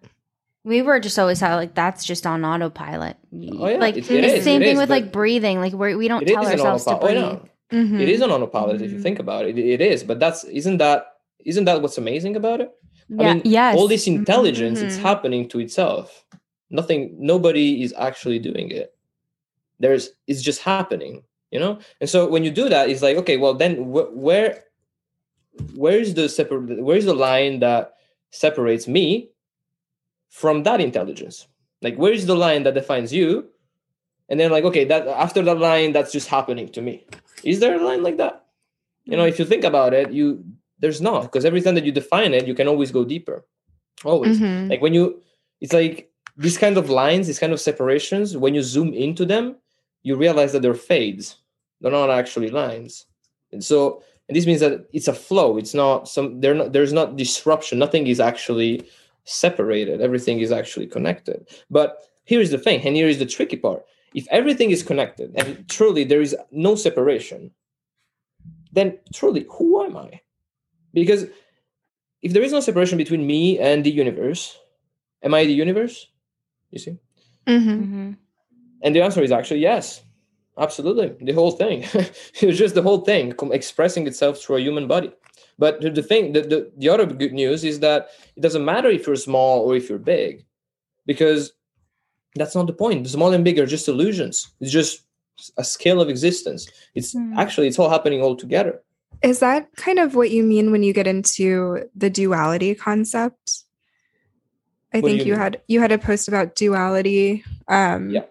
We were just always taught like that's just on autopilot. Oh, yeah, Like it- the it is, same it thing is, with like breathing. Like we we don't tell ourselves to breathe. Oh, no. Mhm. It is an autopilot if you Mhm. think about it. it. It is, but that's isn't that isn't that what's amazing about it? Yeah. mean, yes. All this intelligence, it's Mhm. happening to itself. Nothing, nobody is actually doing it. There's, it's just happening, you know. And so when you do that, it's like, okay, well, then wh- where, where is the separate? Where is the line that separates me from that intelligence? Like, where is the line that defines you? And then, like, okay, that after that line, that's just happening to me. Is there a line like that? You know, if you think about it, you there's not because every time that you define it, you can always go deeper. Always. Mhm. Like when you, it's like these kind of lines, these kind of separations. When you zoom into them, you realize that they're fades. They're not actually lines, and so and this means that it's a flow. It's not some. They're not. There's not disruption. Nothing is actually separated. Everything is actually connected. But here is the thing, and here is the tricky part. If everything is connected and truly there is no separation, then truly, who am I? Because if there is no separation between me and the universe, am I the universe? You see? Mhm. Mhm. And the answer is actually yes. Absolutely. The whole thing. it's just the whole thing expressing itself through a human body. But the- thing, the, the, the other good news is that it doesn't matter if you're small or if you're big, because that's not the point. Small and big are just illusions. It's just a scale of existence. It's Hmm. actually, it's all happening all together. Is that kind of what you mean when you get into the duality concept? I What think you you, had you had a post about duality. Um, Yeah.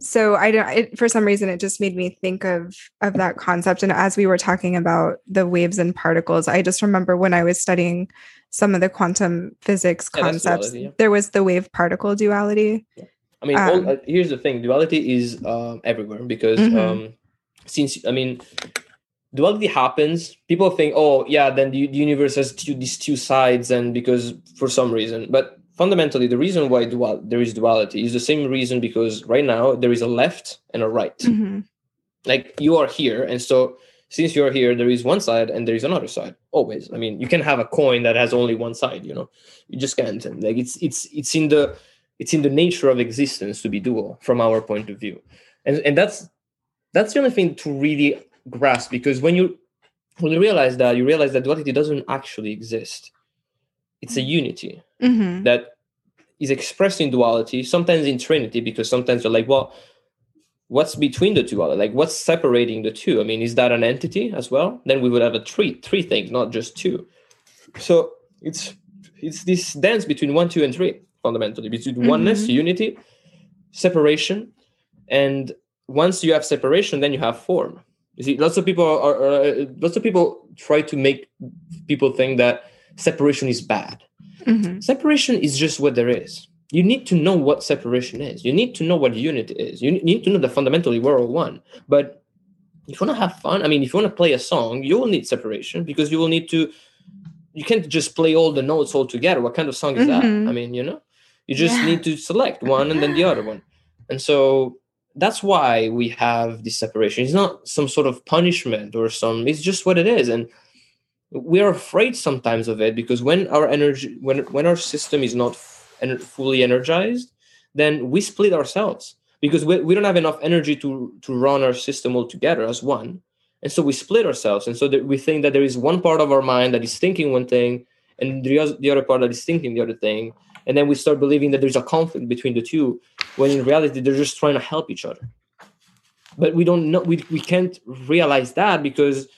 So I don't. It, for some reason, it just made me think of of that concept. And as we were talking about the waves and particles, I just remember when I was studying some of the quantum physics Yeah, concepts, yeah. there was the wave particle duality. I mean, Um, all, uh, here's the thing: duality is um, everywhere because Mhm. um, since I mean, duality happens. People think, oh, yeah, then the, the universe has two, these two sides, and because for some reason, but fundamentally, the reason why dual, there is duality is the same reason because right now there is a left and a right. Mhm. Like you are here, and so since you're here, there is one side and there is another side. Always. I mean, you can have a coin that has only one side. You know, you just can't. And like it's it's it's in the it's in the nature of existence to be dual from our point of view and and that's that's the only thing to really grasp because when you when you realize that you realize that duality doesn't actually exist it's a unity Mhm. that is expressed in duality sometimes in trinity because sometimes you're like well what's between the two? Like what's separating the two? I mean is that an entity as well? Then we would have a three three things not just two. So it's it's this dance between one two and three fundamentally between oneness unity separation and once you have separation then you have form. You see lots of people are, are, are lots of people try to make people think that separation is bad Mhm. separation is just what there is. You need to know what separation is. You need to know what unity is. You need to know that fundamentally we're all one. But if you want to have fun i mean if you want to play a song you will need separation because you will need to you can't just play all the notes all together. What kind of song is that? Mhm. i mean you know you just Yeah. need to select one and then the other one. And so that's why we have this separation. It's not some sort of punishment or some it's just what it is. And we are afraid sometimes of it because when our energy when when our system is not fully energized then we split ourselves because we, we don't have enough energy to to run our system all together as one. And so we split ourselves. And so that we think that there is one part of our mind that is thinking one thing and the the other part that is thinking the other thing. And then we start believing that there's a conflict between the two when in reality they're just trying to help each other. But we don't know we, we can't realize that because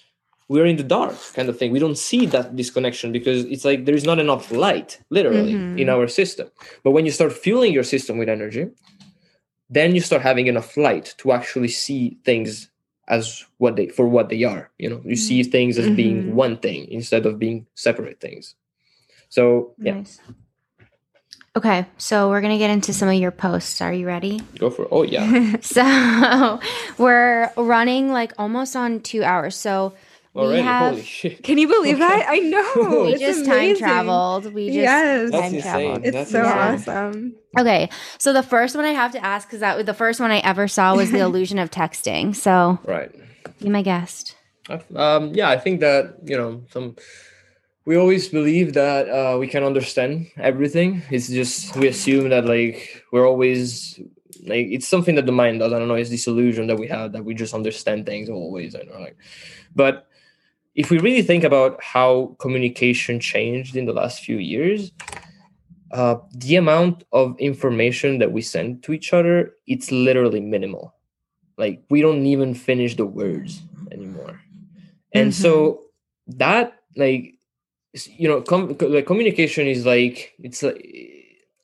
we're in the dark kind of thing we don't see that disconnection because it's like there's not enough light literally Mhm. in our system but when you start fueling your system with energy then you start having enough light to actually see things as what they for what they are you know you see things as being Mhm. one thing instead of being separate things so yeah Nice. Okay, so we're gonna get into some of your posts. Are you ready? go for it. oh yeah So we're running like almost on two hours. So already have holy shit Can you believe that? I know. we it's just time traveled. We just Yes. That's time insane. traveled. It's That's so insane. awesome. Okay, so the first one I have to ask because that was the first one I ever saw was the illusion of texting. So right be my guest. um yeah i think that you know some we always believe that uh, we can understand everything it's just we assume that like we're always like it's something that the mind does i don't know it's this illusion that we have that we just understand things always and like but if we really think about how communication changed in the last few years uh, the amount of information that we send to each other it's literally minimal. Like we don't even finish the words anymore. And so that like you know com- like communication is like it's like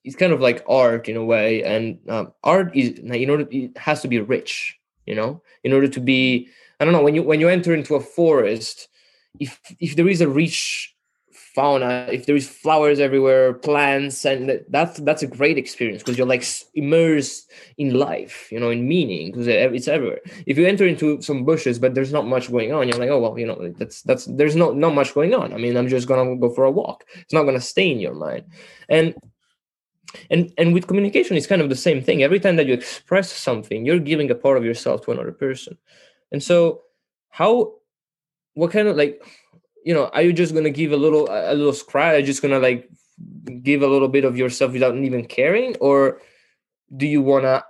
it's kind of like art in a way. And um, art is in order it has to be rich you know? In order to be i don't know when you when you enter into a forest if if there is a rich fauna if there is flowers everywhere plants and that's that's a great experience because you're like immersed in life you know in meaning because it's everywhere. If you enter into some bushes but there's not much going on you're like oh well you know that's that's there's not not much going on. I mean i'm just gonna go for a walk. It's not gonna stay in your mind. And and and with communication it's kind of the same thing. Every time that you express something you're giving a part of yourself to another person. And so how what kind of like you know are you just gonna give a little a little scratch are you just gonna like give a little bit of yourself without even caring? Or do you want to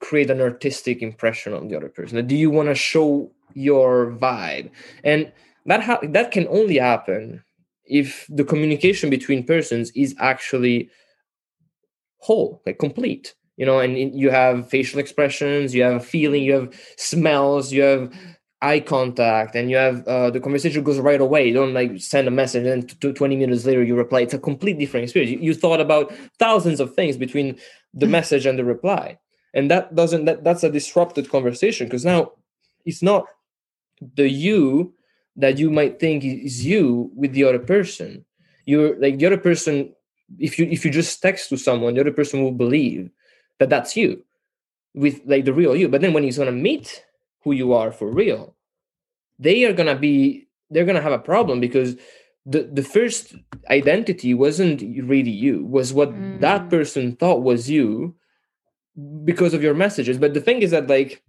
create an artistic impression on the other person? Do you want to show your vibe? And that ha- that can only happen if the communication between persons is actually whole like complete you know? And you have facial expressions you have a feeling you have smells you have eye contact and you have uh, the conversation goes right away. You don't like send a message and then t- 20 minutes later you reply. It's a complete different experience. You, you thought about thousands of things between the message and the reply. And that doesn't that that's a disrupted conversation because now it's not the you that you might think is you with the other person. You're like the other person if you if you just text to someone the other person will believe that that's you with like the real you. But then when he's gonna meet who you are for real they are gonna be they're gonna have a problem because the the first identity wasn't really you was what that Mm. person thought was you because of your messages but the thing is that like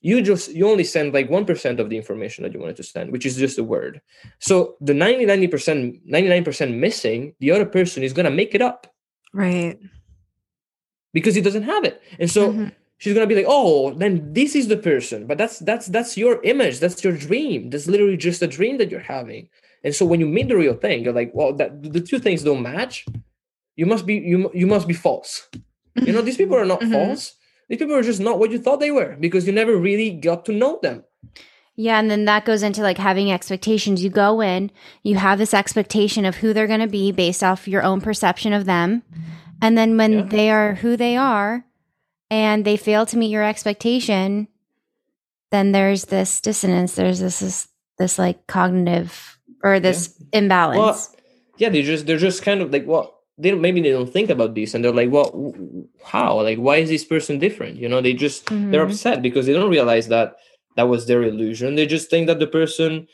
you just you only send like 1% of the information that you wanted to send which is just a word so the 99% 99% missing the other person is going to make it up Right. because he doesn't have it and so Mhm. She's going to be like oh then this is the person. But that's that's that's your image. That's your dream. That's literally just a dream that you're having. And so when you meet the real thing you're like well that the two things don't match. You must be you, you must be false. You know these people are not Mhm. false. These people are just not what you thought they were because you never really got to know them. Yeah, and then that goes into like having expectations. You go in, you have this expectation of who they're going to be based off your own perception of them. And then when Yeah. they are who they are and they fail to meet your expectation, then there's this dissonance. There's this this, this like cognitive or this imbalance. Well, yeah, they just they're just kind of like well, they don't, maybe they don't think about this, and they're like, well, how? Like, why is this person different? You know, they just they're Mhm. upset because they don't realize that that was their illusion. They just think that the person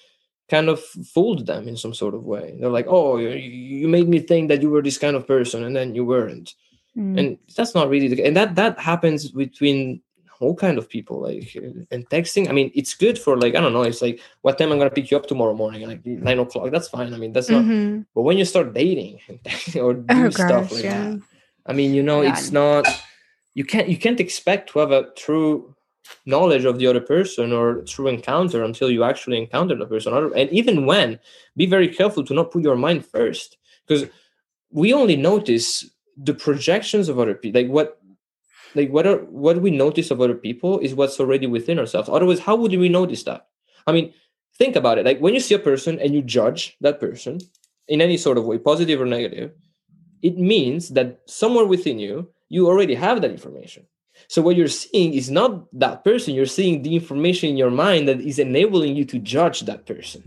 kind of fooled them in some sort of way. They're like, oh, you, you made me think that you were this kind of person, and then you weren't. Mm. And that's not really the and that that happens between all kind of people like uh, and texting i mean it's good for like i don't know it's like what time i'm gonna pick you up tomorrow morning like nine o'clock that's fine i mean that's not Mhm. but when you start dating or do Oh stuff gosh, like yeah. that, I mean, you know, Yeah. it's not you can't you can't expect to have a true knowledge of the other person or true encounter until you actually encounter the person and even when be very careful to not put your mind first because we only notice the projections of other people like what like what are what we notice of other people is what's already within ourselves. Otherwise how would we notice that? I mean think about it. Like when you see a person and you judge that person in any sort of way positive or negative it means that somewhere within you you already have that information. So what you're seeing is not that person. You're seeing the information in your mind that is enabling you to judge that person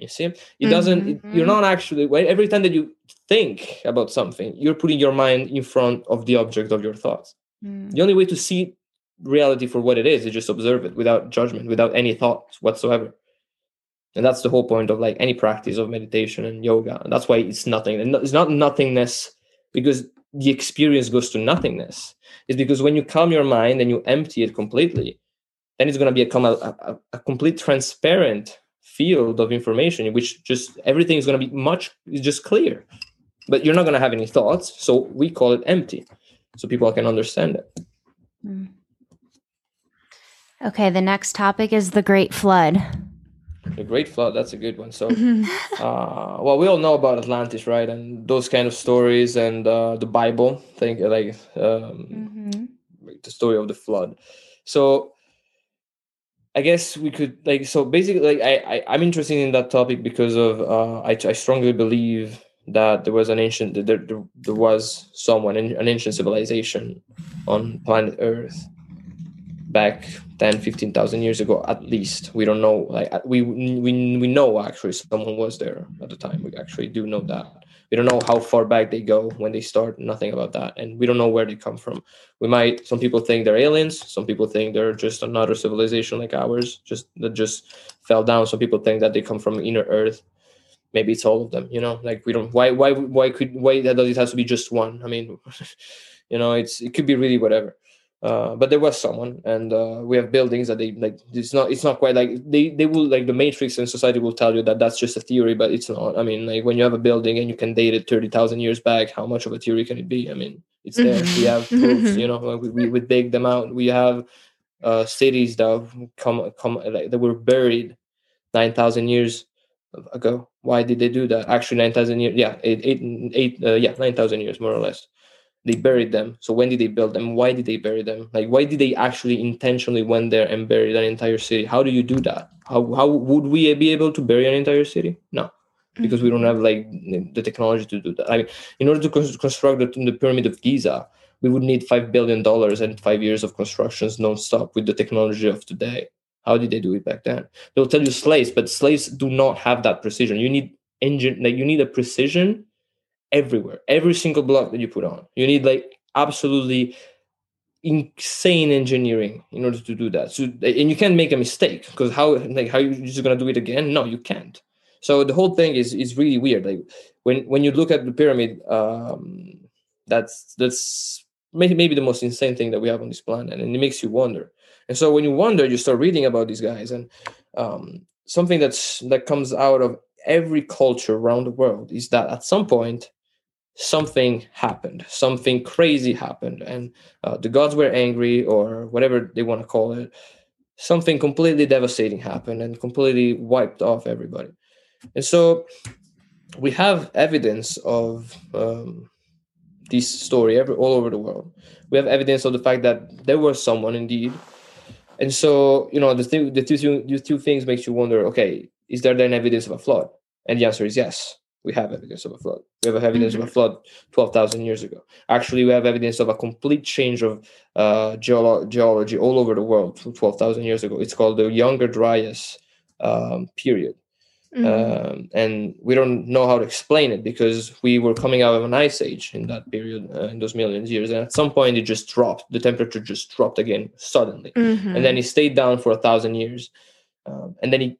you see? It doesn't mm-hmm. it, you're not actually every time that you think about something you're putting your mind in front of the object of your thoughts. Mm. the only way to see reality for what it is is just observe it without judgment without any thoughts whatsoever. And that's the whole point of like any practice of meditation and yoga. And that's why it's nothing and it's not nothingness because the experience goes to nothingness. It's because when you calm your mind and you empty it completely then it's going to become a, a, a complete transparent field of information in which just everything is going to be much just clear but you're not going to have any thoughts so we call it empty so people can understand it hmm. okay the next topic is the great flood the great flood that's a good one so uh, well we all know about atlantis right and those kind of stories and uh, the bible think like um, mm-hmm. the story of the flood so I guess we could like so basically like I, I am interested in that topic because of uh, I I strongly believe that there was an ancient there there, there was someone an ancient civilization on planet Earth back 10 15,000 years ago at least. We don't know like we we we know actually someone was there at the time. We actually do know that we don't know how far back they go when they start nothing about that. And we don't know where they come from. We might some people think they're aliens some people think they're just another civilization like ours just that just fell down. Some people think that they come from inner earth. Maybe it's all of them you know? Like we don't why why why could why that does it has to be just one? I mean you know it's it could be really whatever uh, but there was someone, and uh, we have buildings that they like. It's not. It's not quite like they. They will like the Matrix and society will tell you that that's just a theory, but it's not. I mean, like when you have a building and you can date it thirty thousand years back, how much of a theory can it be? I mean, it's there. we have proofs. You know, like we, we we dig them out. We have uh, cities that come come like that were buried nine thousand years ago. Why did they do that? Actually, nine thousand years. Yeah, eight eight eight. Uh, yeah, nine thousand years more or less they buried them. So when did they build them? Why did they bury them? Like why did they actually intentionally went there and buried an entire city? How do you do that? How, how would we be able to bury an entire city? No. Because we don't mm-hmm. have like the technology to do that. I mean in order to construct the, the pyramid of giza we would need five billion dollars and five years of constructions non-stop with the technology of today. How did they do it back then? They'll tell you slaves but slaves do not have that precision. You need engine like you need a precision everywhere, every single block that you put on. You need like absolutely insane engineering in order to do that. So and you can't make a mistake because how like how you just gonna do it again? No, you can't. So the whole thing is is really weird. Like when when you look at the pyramid, um, that's that's maybe maybe the most insane thing that we have on this planet, and it makes you wonder. And so when you wonder, you start reading about these guys, and um, something that's that comes out of every culture around the world is that at some point something happened something crazy happened and uh, the gods were angry or whatever they want to call it. Something completely devastating happened and completely wiped off everybody. And so we have evidence of um, this story every, all over the world. We have evidence of the fact that there was someone indeed. And so you know the, th- the, two, the two things makes you wonder okay is there then evidence of a flood? And the answer is yes we have evidence of a flood. We have evidence mm-hmm. of a flood 12,000 years ago. Actually, we have evidence of a complete change of uh, geolo- geology all over the world 12,000 years ago. It's called the Younger Dryas um, period. Mm-hmm. Um, and we don't know how to explain it because we were coming out of an ice age in that period, uh, in those millions of years. And at some point, it just dropped. The temperature just dropped again suddenly. Mm-hmm. And then it stayed down for a thousand years. Um, and then it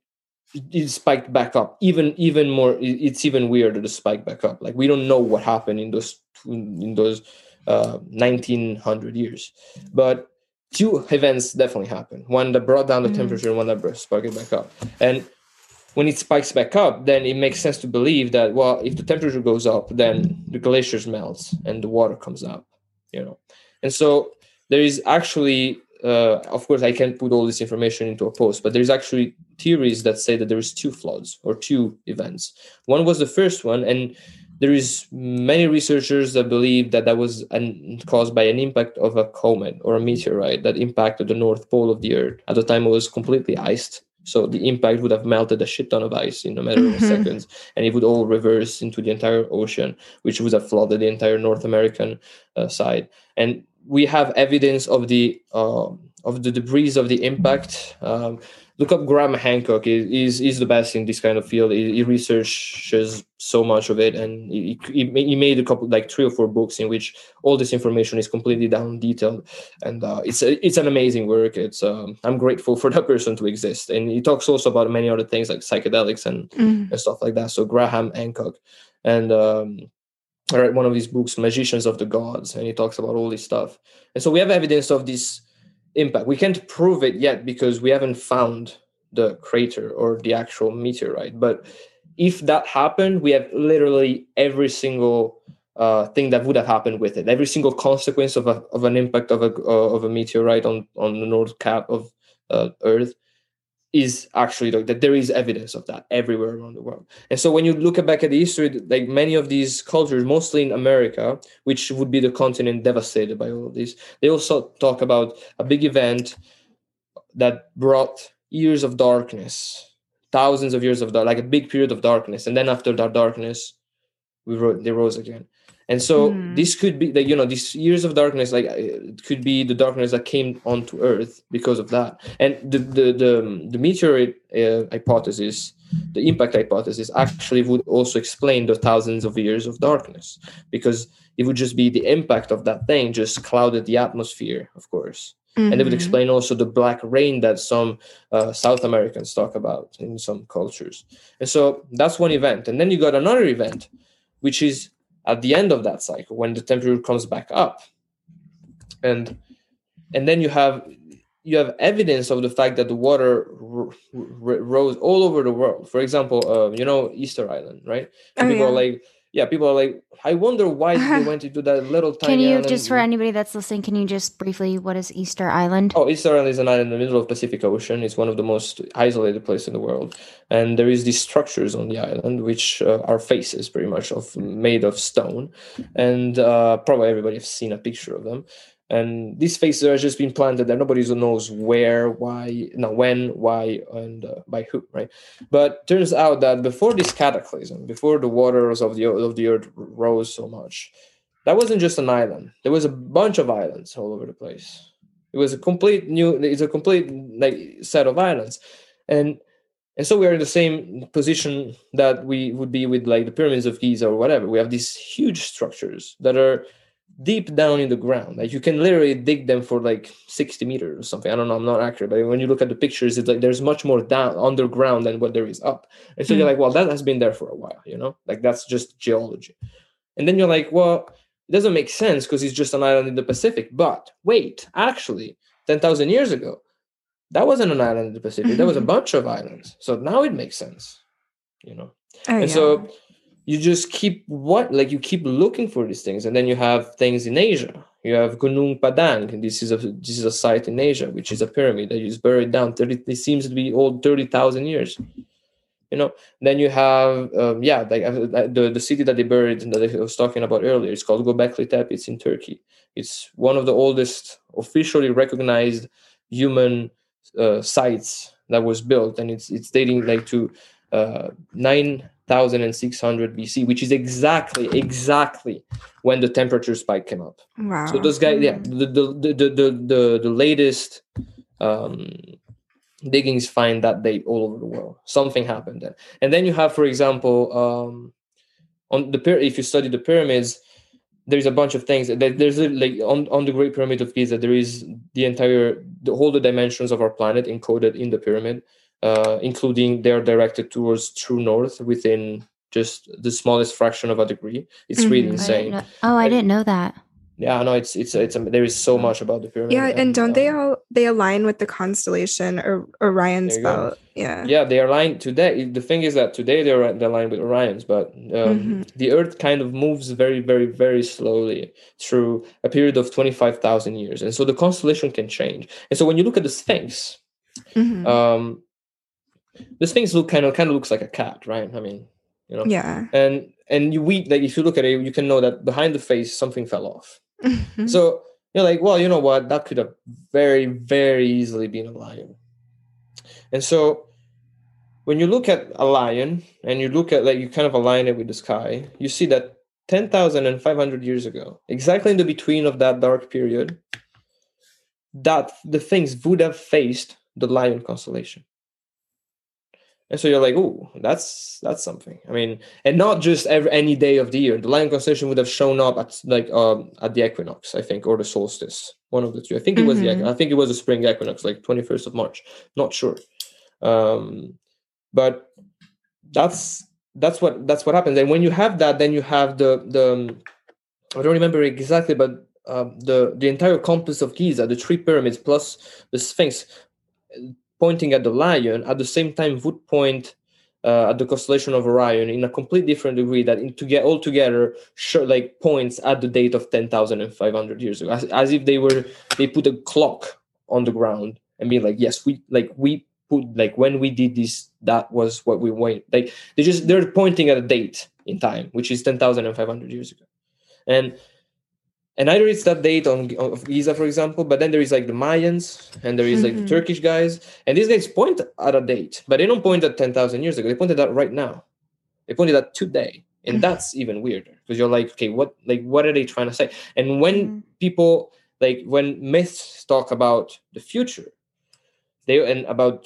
it spiked back up. Even even more it's even weirder to spike back up. Like we don't know what happened in those in those uh, 1900 years. But two events definitely happened. One that brought down the mm-hmm. temperature and one that spiked it back up. And when it spikes back up then it makes sense to believe that well if the temperature goes up then the glaciers melts and the water comes up you know. And so there is actually uh, of course i can't put all this information into a post but there's actually theories that say that there's two floods or two events. One was the first one and there is many researchers that believe that that was an, caused by an impact of a comet or a meteorite that impacted the north pole of the earth. At the time it was completely iced so the impact would have melted a shit ton of ice in a matter of mm-hmm. seconds and it would all reverse into the entire ocean which would have flooded the entire north american uh, side. And we have evidence of the uh, of the debris of the impact. Um, look up Graham Hancock. He's, he's the best in this kind of field. He, he researches so much of it, and he, he, made a couple, like three or four books in which all this information is completely down detailed, and uh, it's a, it's an amazing work. It's um, I'm grateful for that person to exist, and he talks also about many other things like psychedelics and, mm. and stuff like that. So Graham Hancock, and um, I read one of his books, Magicians of the Gods, and he talks about all this stuff. And so we have evidence of this impact. We can't prove it yet because we haven't found the crater or the actual meteorite. But if that happened, we have literally every single uh, thing that would have happened with it, every single consequence of a, of an impact of a uh, of a meteorite on on the north cap of uh, Earth is actually that there is evidence of that everywhere around the world. And so when you look back at the history like many of these cultures mostly in america which would be the continent devastated by all of this they also talk about a big event that brought years of darkness thousands of years of dark like a big period of darkness. And then after that darkness we wrote they rose again and so mm. this could be the you know these years of darkness like it could be the darkness that came onto earth because of that and the the the, the meteorite uh, hypothesis the impact hypothesis actually would also explain the thousands of years of darkness because it would just be the impact of that thing just clouded the atmosphere of course mm-hmm. and it would mm-hmm. explain also the black rain that some uh, south americans talk about in some cultures and so that's one event and then you got another event which is at the end of that cycle when the temperature comes back up. And and then you have you have evidence of the fact that the water r- r- rose all over the world. For example uh, you know easter island right? Oh, people yeah. are like yeah, people are like, I wonder why they went into that little tiny. Can you island. just for anybody that's listening, can you just briefly what is Easter Island? Oh, Easter Island is an island in the middle of Pacific Ocean. It's one of the most isolated places in the world, and there is these structures on the island which uh, are faces, pretty much of made of stone, and uh, probably everybody has seen a picture of them and these faces are just being planted there nobody knows where why no when why and uh, by who right? But turns out that before this cataclysm before the waters of the of the earth rose so much that wasn't just an island. There was a bunch of islands all over the place. It was a complete new it's a complete like set of islands. And and so we are in the same position that we would be with like the pyramids of giza or whatever. We have these huge structures that are deep down in the ground. Like you can literally dig them for like 60 meters or something. I don't know, I'm not accurate, but when you look at the pictures, it's like there's much more down underground than what there is up. And so mm. you're hmm. like, well, that has been there for a while, you know? Like that's just geology. And then you're like, well, it doesn't make sense because it's just an island in the Pacific. But wait, actually, 10,000 years ago, that wasn't an island in the Pacific. There was a bunch of islands. So now it makes sense, you know? Oh, and yeah. so you just keep what like you keep looking for these things and then you have things in asia. You have gunung padang. This is a this is a site in asia which is a pyramid that is buried down 30 it seems to be old 30,000 years you know? Then you have um, yeah like uh, uh, the, the city that they buried that i was talking about earlier it's called gobekli tepe it's in turkey. It's one of the oldest officially recognized human uh, sites that was built and it's it's dating like to uh, nine 1600 BC, which is exactly exactly when the temperature spike came up. Wow. So those guys, yeah, the the the the the, the latest um, diggings find that date all over the world. Something happened then, and then you have, for example, um, on the if you study the pyramids, there's a bunch of things. That there's like on on the Great Pyramid of Giza, there is the entire the whole the dimensions of our planet encoded in the pyramid uh, including they're directed towards true north within just the smallest fraction of a degree. It's mm-hmm. really insane. I oh, I didn't know that. yeah no it's it's it's there is so much about the pyramid Yeah, and don't they um, all they align with the constellation or Orion's There you go. belt? Yeah. yeah they align today the thing is that today they're they're aligned with orion's but um, Mhm. the earth kind of moves very very very slowly through a period of 25000 years and so the constellation can change and so when you look at the sphinx Mhm. um the thing look kind of kind of looks like a cat right i mean you know yeah. and and you we like if you look at it you can know that behind the face something fell off Mhm. so you're like, well, you know what? That could have very, very easily been a lion. And so when you look at a lion and you look at like you kind of align it with the sky, you see that 10,500 years ago, exactly in the between of that dark period, that the things would have faced the lion constellation. And so you're like, oh, that's that's something. I mean, and not just every any day of the year. The lion constellation would have shown up at like um at the equinox, I think, or the solstice, one of the two. I think it was the Mhm. equi- I think it was the spring equinox, like twenty first of March. Not sure, um, but that's that's what that's what happens. And when you have that, then you have the the um, I don't remember exactly, but um, the the entire complex of Giza, the three pyramids plus the Sphinx, uh, pointing at the lion at the same time would point uh, at the constellation of Orion in a complete different degree that in to get all together show, like points at the date of 10,500 years ago as, as if they were they put a clock on the ground and be like yes we like we put like when we did this that was what we went like they just they're pointing at a date in time which is 10,500 years ago. And and either it's that date on of Giza, for example, but then there is like the Mayans and there is like the Mhm. Turkish guys, and these guys point at a date, but they don't point at ten thousand years ago. They pointed at right now. They pointed at today, and that's even weirder because you're like, okay, what like what are they trying to say? And when Mhm. people like when myths talk about the future, they and about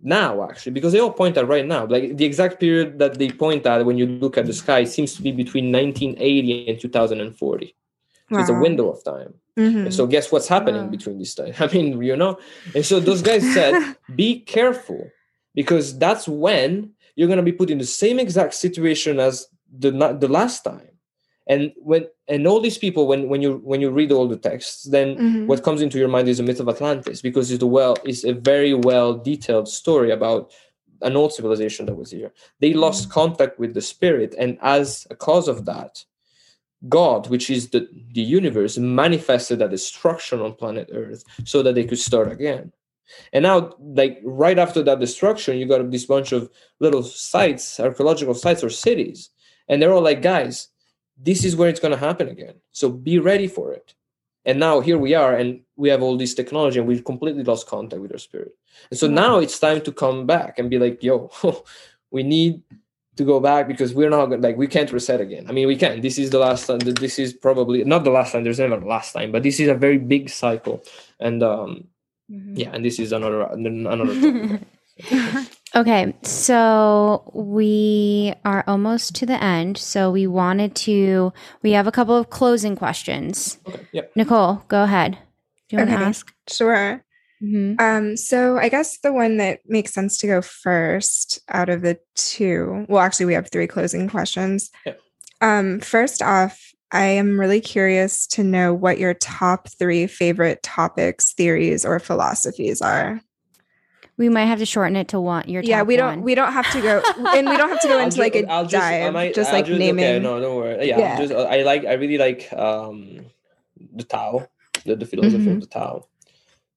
now actually because they all point at right now like the exact period that they point at when you look at the sky seems to be between 1980 and 2040 so it's a window of time. Mhm. So guess what's happening Wow. between this time? I mean, you know? And so those guys said, be careful because that's when you're going to be put in the same exact situation as the the last time. And when and all these people when when you when you read all the texts, then Mhm. what comes into your mind is the myth of Atlantis because it's the well it's a very well detailed story about an old civilization that was here. They lost contact with the spirit, and as a cause of that, God, which is the, the universe, manifested a destruction on planet Earth so that they could start again. And now, like right after that destruction, you got this bunch of little sites, archaeological sites or cities, and they're all like, guys, this is where it's going to happen again. So be ready for it. And now here we are, and we have all this technology, and we've completely lost contact with our spirit. And so now it's time to come back and be like, yo, we need to go back because we're not like we can't reset again. I mean, we can. This is the last time. This is probably not the last time. There's never the last time, but this is a very big cycle, and um, Mhm. yeah, and this is another another. Okay, so we are almost to the end. So we wanted to, we have a couple of closing questions. okay. Yep. Nicole, go ahead. Do you want to ask? Sure. Mhm. Um, so I guess the one that makes sense to go first out of the two, well, actually, we have three closing questions. Yeah. Um, first off, I am really curious to know what your top three favorite topics, theories, or philosophies are. We might have to shorten it to one. Your yeah, we don't one. we don't have to go and we don't have to go into like a I'll just, I dive, might- just I'll like naming. Okay, no, don't worry. Yeah, Yeah. Just, I like. I really like um, the Tao, the, the philosophy Mhm. of the Tao,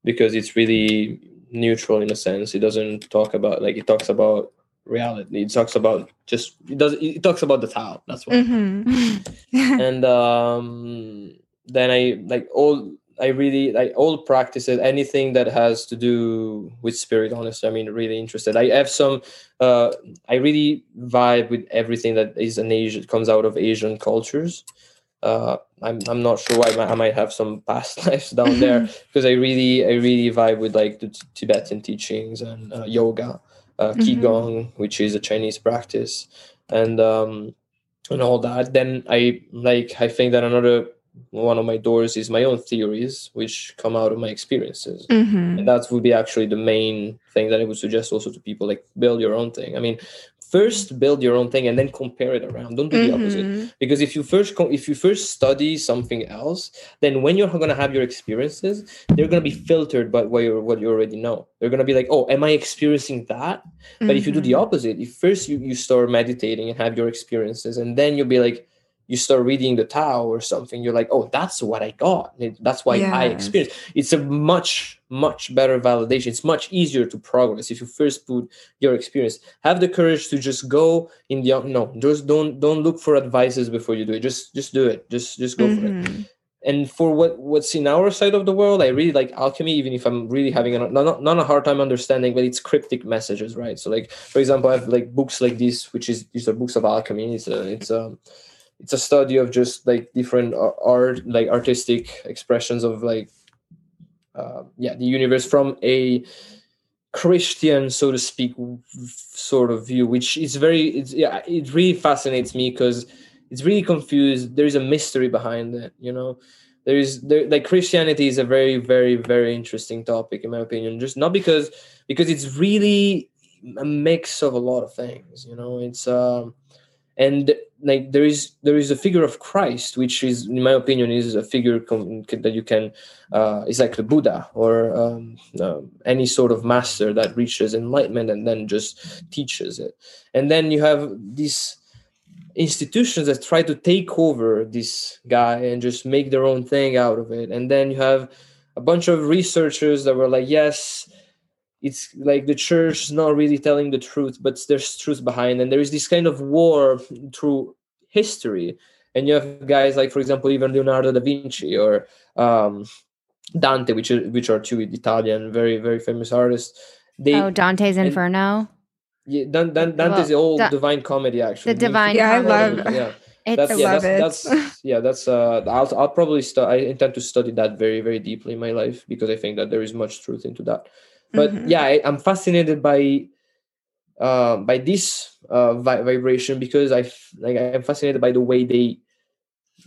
because it's really neutral in a sense. It doesn't talk about like it talks about reality. It talks about just it does. It talks about the Tao. That's what. Mhm. and um, then I like all. I really like all practices, anything that has to do with spirit. Honestly, I mean, really interested. I have some. Uh, I really vibe with everything that is an Asian comes out of Asian cultures. Uh, I'm I'm not sure why I might, I might have some past lives down there because I really I really vibe with like the T- Tibetan teachings and uh, yoga, uh, Mhm. qigong, which is a Chinese practice, and um, and all that. Then I like I think that another one of my doors is my own theories, which come out of my experiences. Mhm. And that would be actually the main thing that I would suggest also to people like build your own thing. I mean, first build your own thing and then compare it around. Don't do the opposite. Because if you first co- if you first study something else then when you're going to have your experiences they're going to be filtered by what you what you already know. They're going to be like oh am i experiencing that? But if you do the Mhm. opposite if first you, you start meditating and have your experiences and then you'll be like you start reading the Tao or something, you're like, oh, that's what I got. That's why I Yes. experienced. It's a much, much better validation. It's much easier to progress if you first put your experience. Have the courage to just go in the no, just don't don't look for advices before you do it. Just just do it. Just just go for it Mhm. and for what what's in our side of the world i really like alchemy even if i'm really having a not, not a hard time understanding but it's cryptic messages right so like for example i have like books like this which is these are books of alchemy it's a it's a it's a study of just like different art like artistic expressions of like uh, yeah the universe from a christian so to speak sort of view which is very it's yeah it really fascinates me because it's really confused. There is a mystery behind it you know? There is there like christianity is a very very very interesting topic in my opinion just not because because it's really a mix of a lot of things you know? It's um and like there is there is a figure of christ which is in my opinion is a figure com- that you can uh is like the buddha or um, um, any sort of master that reaches enlightenment and then just teaches it. And then you have these institutions that try to take over this guy and just make their own thing out of it. And then you have a bunch of researchers that were like yes it's like the church is not really telling the truth but there's truth behind and there is this kind of war through history and you have guys like for example even leonardo da vinci or um, dante which are which are two italian very very famous artists they oh, Dante's and- Inferno. yeah, Dan, Dan, Dante's the Well, old Da- divine comedy actually The Divine Yeah, I Comedy. love- yeah It's that's I yeah love that's, it. that's yeah that's uh I'll, I'll probably stu- i intend to study that very very deeply in my life because i think that there is much truth into that but Mhm. yeah I, i'm fascinated by uh by this uh vi- vibration because i f- like i'm fascinated by the way they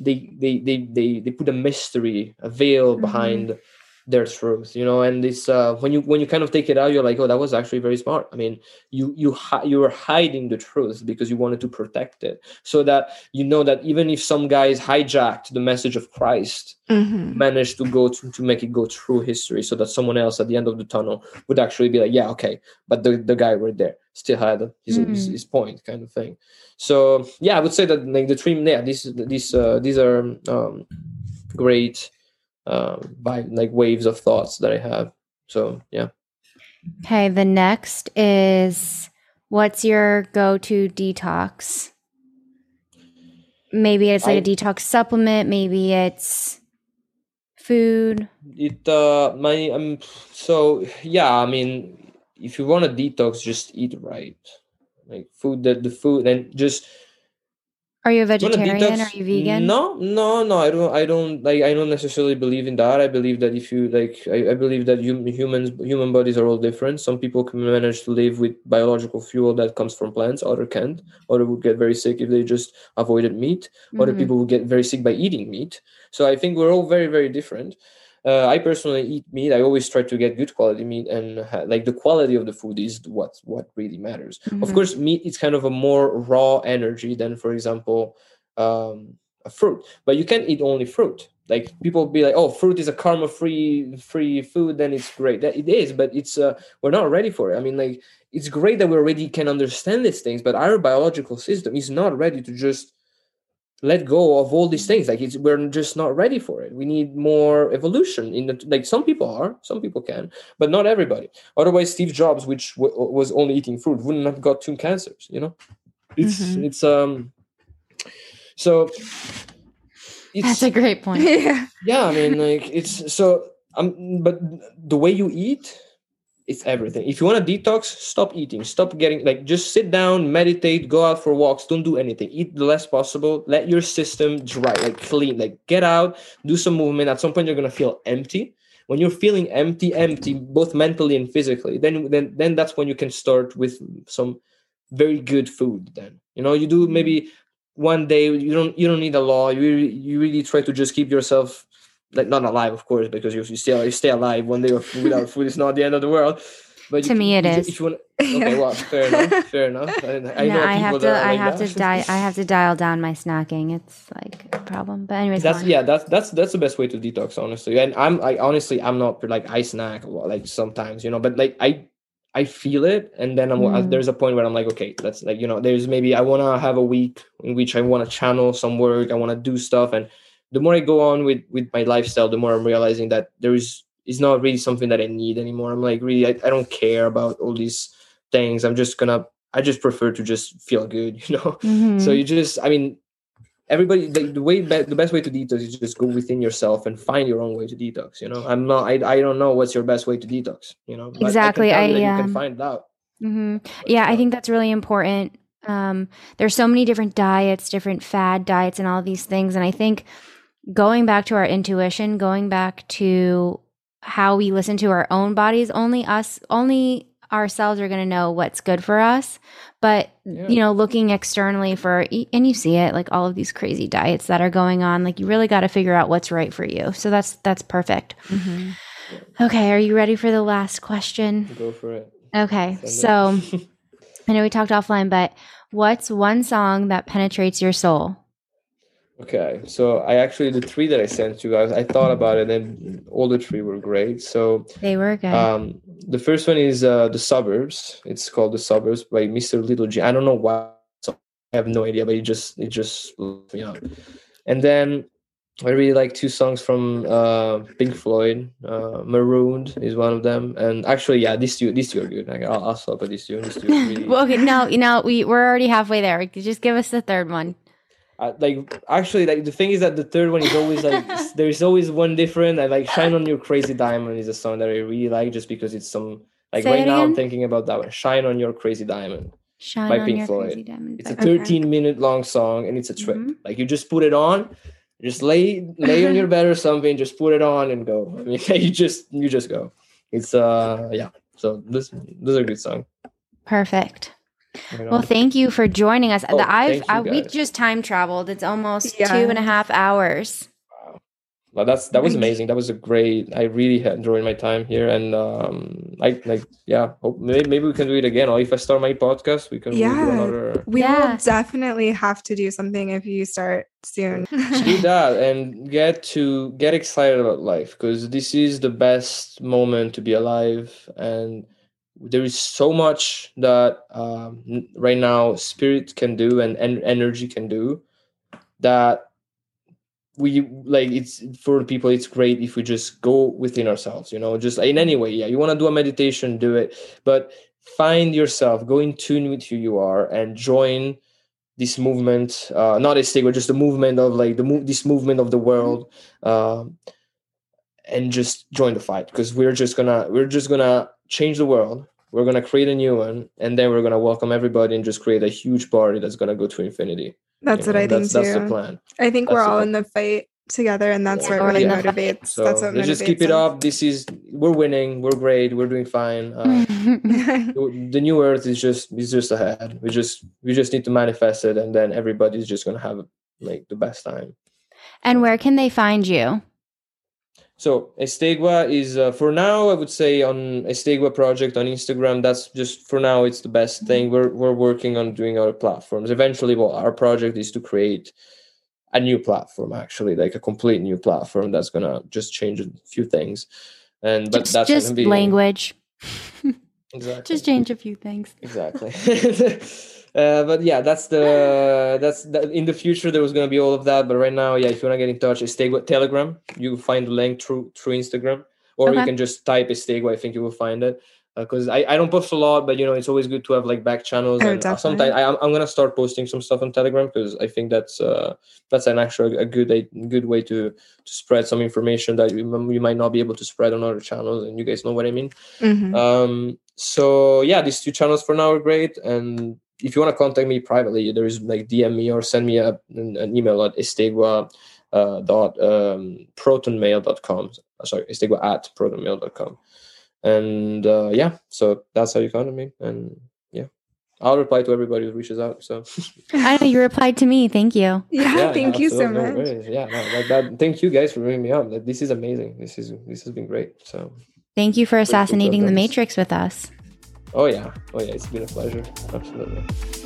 they they they they, they put a mystery a veil Mhm. behind their truth you know and this uh when you when you kind of take it out you're like oh that was actually very smart i mean you you hi- you were hiding the truth because you wanted to protect it so that you know that even if some guys hijacked the message of christ Mhm. managed to go to, to make it go through history so that someone else at the end of the tunnel would actually be like yeah okay but the, the guy right there still had his, his, Mm. his point kind of thing so yeah i would say that like the three yeah these these uh, these are um, great um by like waves of thoughts that i have so yeah Okay, the next is what's your go to detox? Maybe it's like a I- detox supplement, maybe it's food. it uh my um so yeah i mean if you want to detox just eat right like food that the food and just Are you a vegetarian? detox- Are you vegan? No, no, no. I don't. I don't like. I don't necessarily believe in that. I believe that if you like, I, I believe that hum, humans, human bodies are all different. Some people can manage to live with biological fuel that comes from plants. Other can't. Other would get very sick if they just avoided meat. Other Mhm. people would get very sick by eating meat. So I think we're all very, very different. Uh, I personally eat meat. I always try to get good quality meat, and ha- like the quality of the food is what what really matters. Of Mhm. course, meat is kind of a more raw energy than, for example, um, a fruit. But you can't eat only fruit. Like people be like, "Oh, fruit is a karma free free food," then it's great. That it is, but it's uh, we're not ready for it. I mean, like it's great that we already can understand these things, but our biological system is not ready to just let go of all these things like it's we're just not ready for it we need more evolution in the like some people are some people can but not everybody otherwise steve jobs which w- was only eating fruit wouldn't have got two cancers you know it's Mhm. it's um so it's That's a great point. yeah. yeah i mean like it's so um but the way you eat it's everything. If you want to detox stop eating. Stop getting like just sit down meditate go out for walks. Don't do anything. Eat the less possible. Let your system dry like clean. Like get out do some movement. At some point you're gonna feel empty. When you're feeling empty empty both mentally and physically then then then that's when you can start with some very good food then. You know you do mm-hmm. maybe one day you don't you don't need a law you you really try to just keep yourself like not alive of course because you, you still you stay alive one day without food it's not the end of the world But To if- me it if you- is. If you want, okay, well, fair enough. Fair enough. I, I no, know I have to. I like have that. to die. I have to dial down my snacking. It's like a problem. But anyways, that's yeah that's that's that's the best way to detox honestly and i'm i honestly i'm not like i snack a lot, like sometimes you know but like i i feel it and then i'm Mm. there's a point where i'm like okay that's like you know there's maybe i want to have a week in which i want to channel some work i want to do stuff and the more i go on with with my lifestyle the more i'm realizing that there is is not really something that i need anymore. I'm like really I, I don't care about all these things. I'm just gonna i just prefer to just feel good you know? Mhm. so you just i mean everybody the, the way be, the best way to detox is just go within yourself and find your own way to detox you know? I'm not i, I don't know what's your best way to detox you know? Exactly, I, can I, that you can find out. Hmm Yeah, I think that's really important. Um, there's so many different diets, different fad diets, and all these things. And I think going back to our intuition, going back to how we listen to our own bodies, only us, only ourselves are going to know what's good for us. But, Yeah. you know, looking externally for, and you see it like all of these crazy diets that are going on, like you really got to figure out what's right for you. So that's, that's perfect. Mhm. Okay. Are you ready for the last question? go for it Okay. Send So. it. I know we talked offline, but what's one song that penetrates your soul? Okay so i actually the three that i sent you guys, I thought about it and all the three were great so They were good. Um, the first one is uh, the suburbs. It's called the suburbs by Mr. Little G. I don't know why. So I have no idea, but it just it just you know. And then I really like two songs from uh, Pink Floyd. Uh, Marooned is one of them, and actually, yeah, these two these two are good. Like, I'll, I'll stop at these two. These two are really, well, okay, no, you know, we we're already halfway there. Just give us the third one. Uh, like actually like the thing is that the third one is always like there's always one different i like shine on your crazy diamond is a song that i really like just because it's some like Say right now i'm thinking about that one shine on your crazy diamond Shine By on Pink your Floyd. crazy diamond. it's a Okay. 13 minute long song and it's a trip Mhm. like you just put it on just lay lay on your bed or something just put it on and go i mean you just you just go it's uh yeah so this this is a good song Perfect. Right Well, thank you for joining us. Oh, I've thank you, I, we just time traveled. It's almost Yeah. two and a half hours. Well, that's that was amazing. That was a great. I really had enjoyed my time here, and um, I like yeah. Hope maybe, maybe we can do it again, or if I start my podcast, we can we'll do Yeah. another. We Yeah. will definitely have to do something if you start soon. do that and get to get excited about life because this is the best moment to be alive and there is so much that um, right now spirit can do and, and energy can do that we like it's for people it's great if we just go within ourselves you know just in any way. Yeah you want to do a meditation do it. But find yourself go in tune with who you are and join this movement uh not a stigma just the movement of like the move this movement of the world um and just join the fight because we're just gonna we're just gonna change the world we're gonna create a new one and then we're gonna welcome everybody and just create a huge party that's gonna go to infinity you That's what know? I think that's, that's the plan I think we're all plan. in the fight together, and that's Yeah, what really in the fight. motivates. so that's what let's just keep it us. up this is we're winning we're great we're doing fine uh, the the new earth is just is just ahead we just we just need to manifest it and then everybody's just gonna have like the best time and where can they find you? So estegua is uh, for now i would say on estegua project on instagram that's just for now it's the best thing. We're we're working on doing other platforms. Eventually well our project is to create a new platform actually like a complete new platform that's gonna just change a few things. And but just that's just language. exactly. Just change a few things. exactly uh, but yeah that's the that's that in the future there was going to be all of that but right now yeah if you want to get in touch Estegua telegram. You find the link through through instagram. Or you can just type Estegua i think you will find it. Because I, I don't post a lot but you know it's always good to have like back channels Oh, and uh, sometimes. I, I'm, I'm gonna start posting some stuff on telegram because i think that's uh that's an actual a good a good way to to spread some information that you, you might not be able to spread on other channels and you guys know what i mean. Mhm. um so yeah these two channels for now are great and if you want to contact me privately there is like dm me or send me a, an, an email at estegua uh, dot um, protonmail.com Uh, sorry estegua at protonmail.com and uh, yeah so that's how you contact me and yeah i'll reply to everybody who reaches out so I know you replied to me. Thank you. yeah, yeah, thank you so absolutely, no much. yeah no, that, that, thank you guys for bringing me up That this is amazing this is this has been great so Thank you for assassinating the Matrix with us. Oh yeah, oh yeah, it's been a pleasure. Absolutely.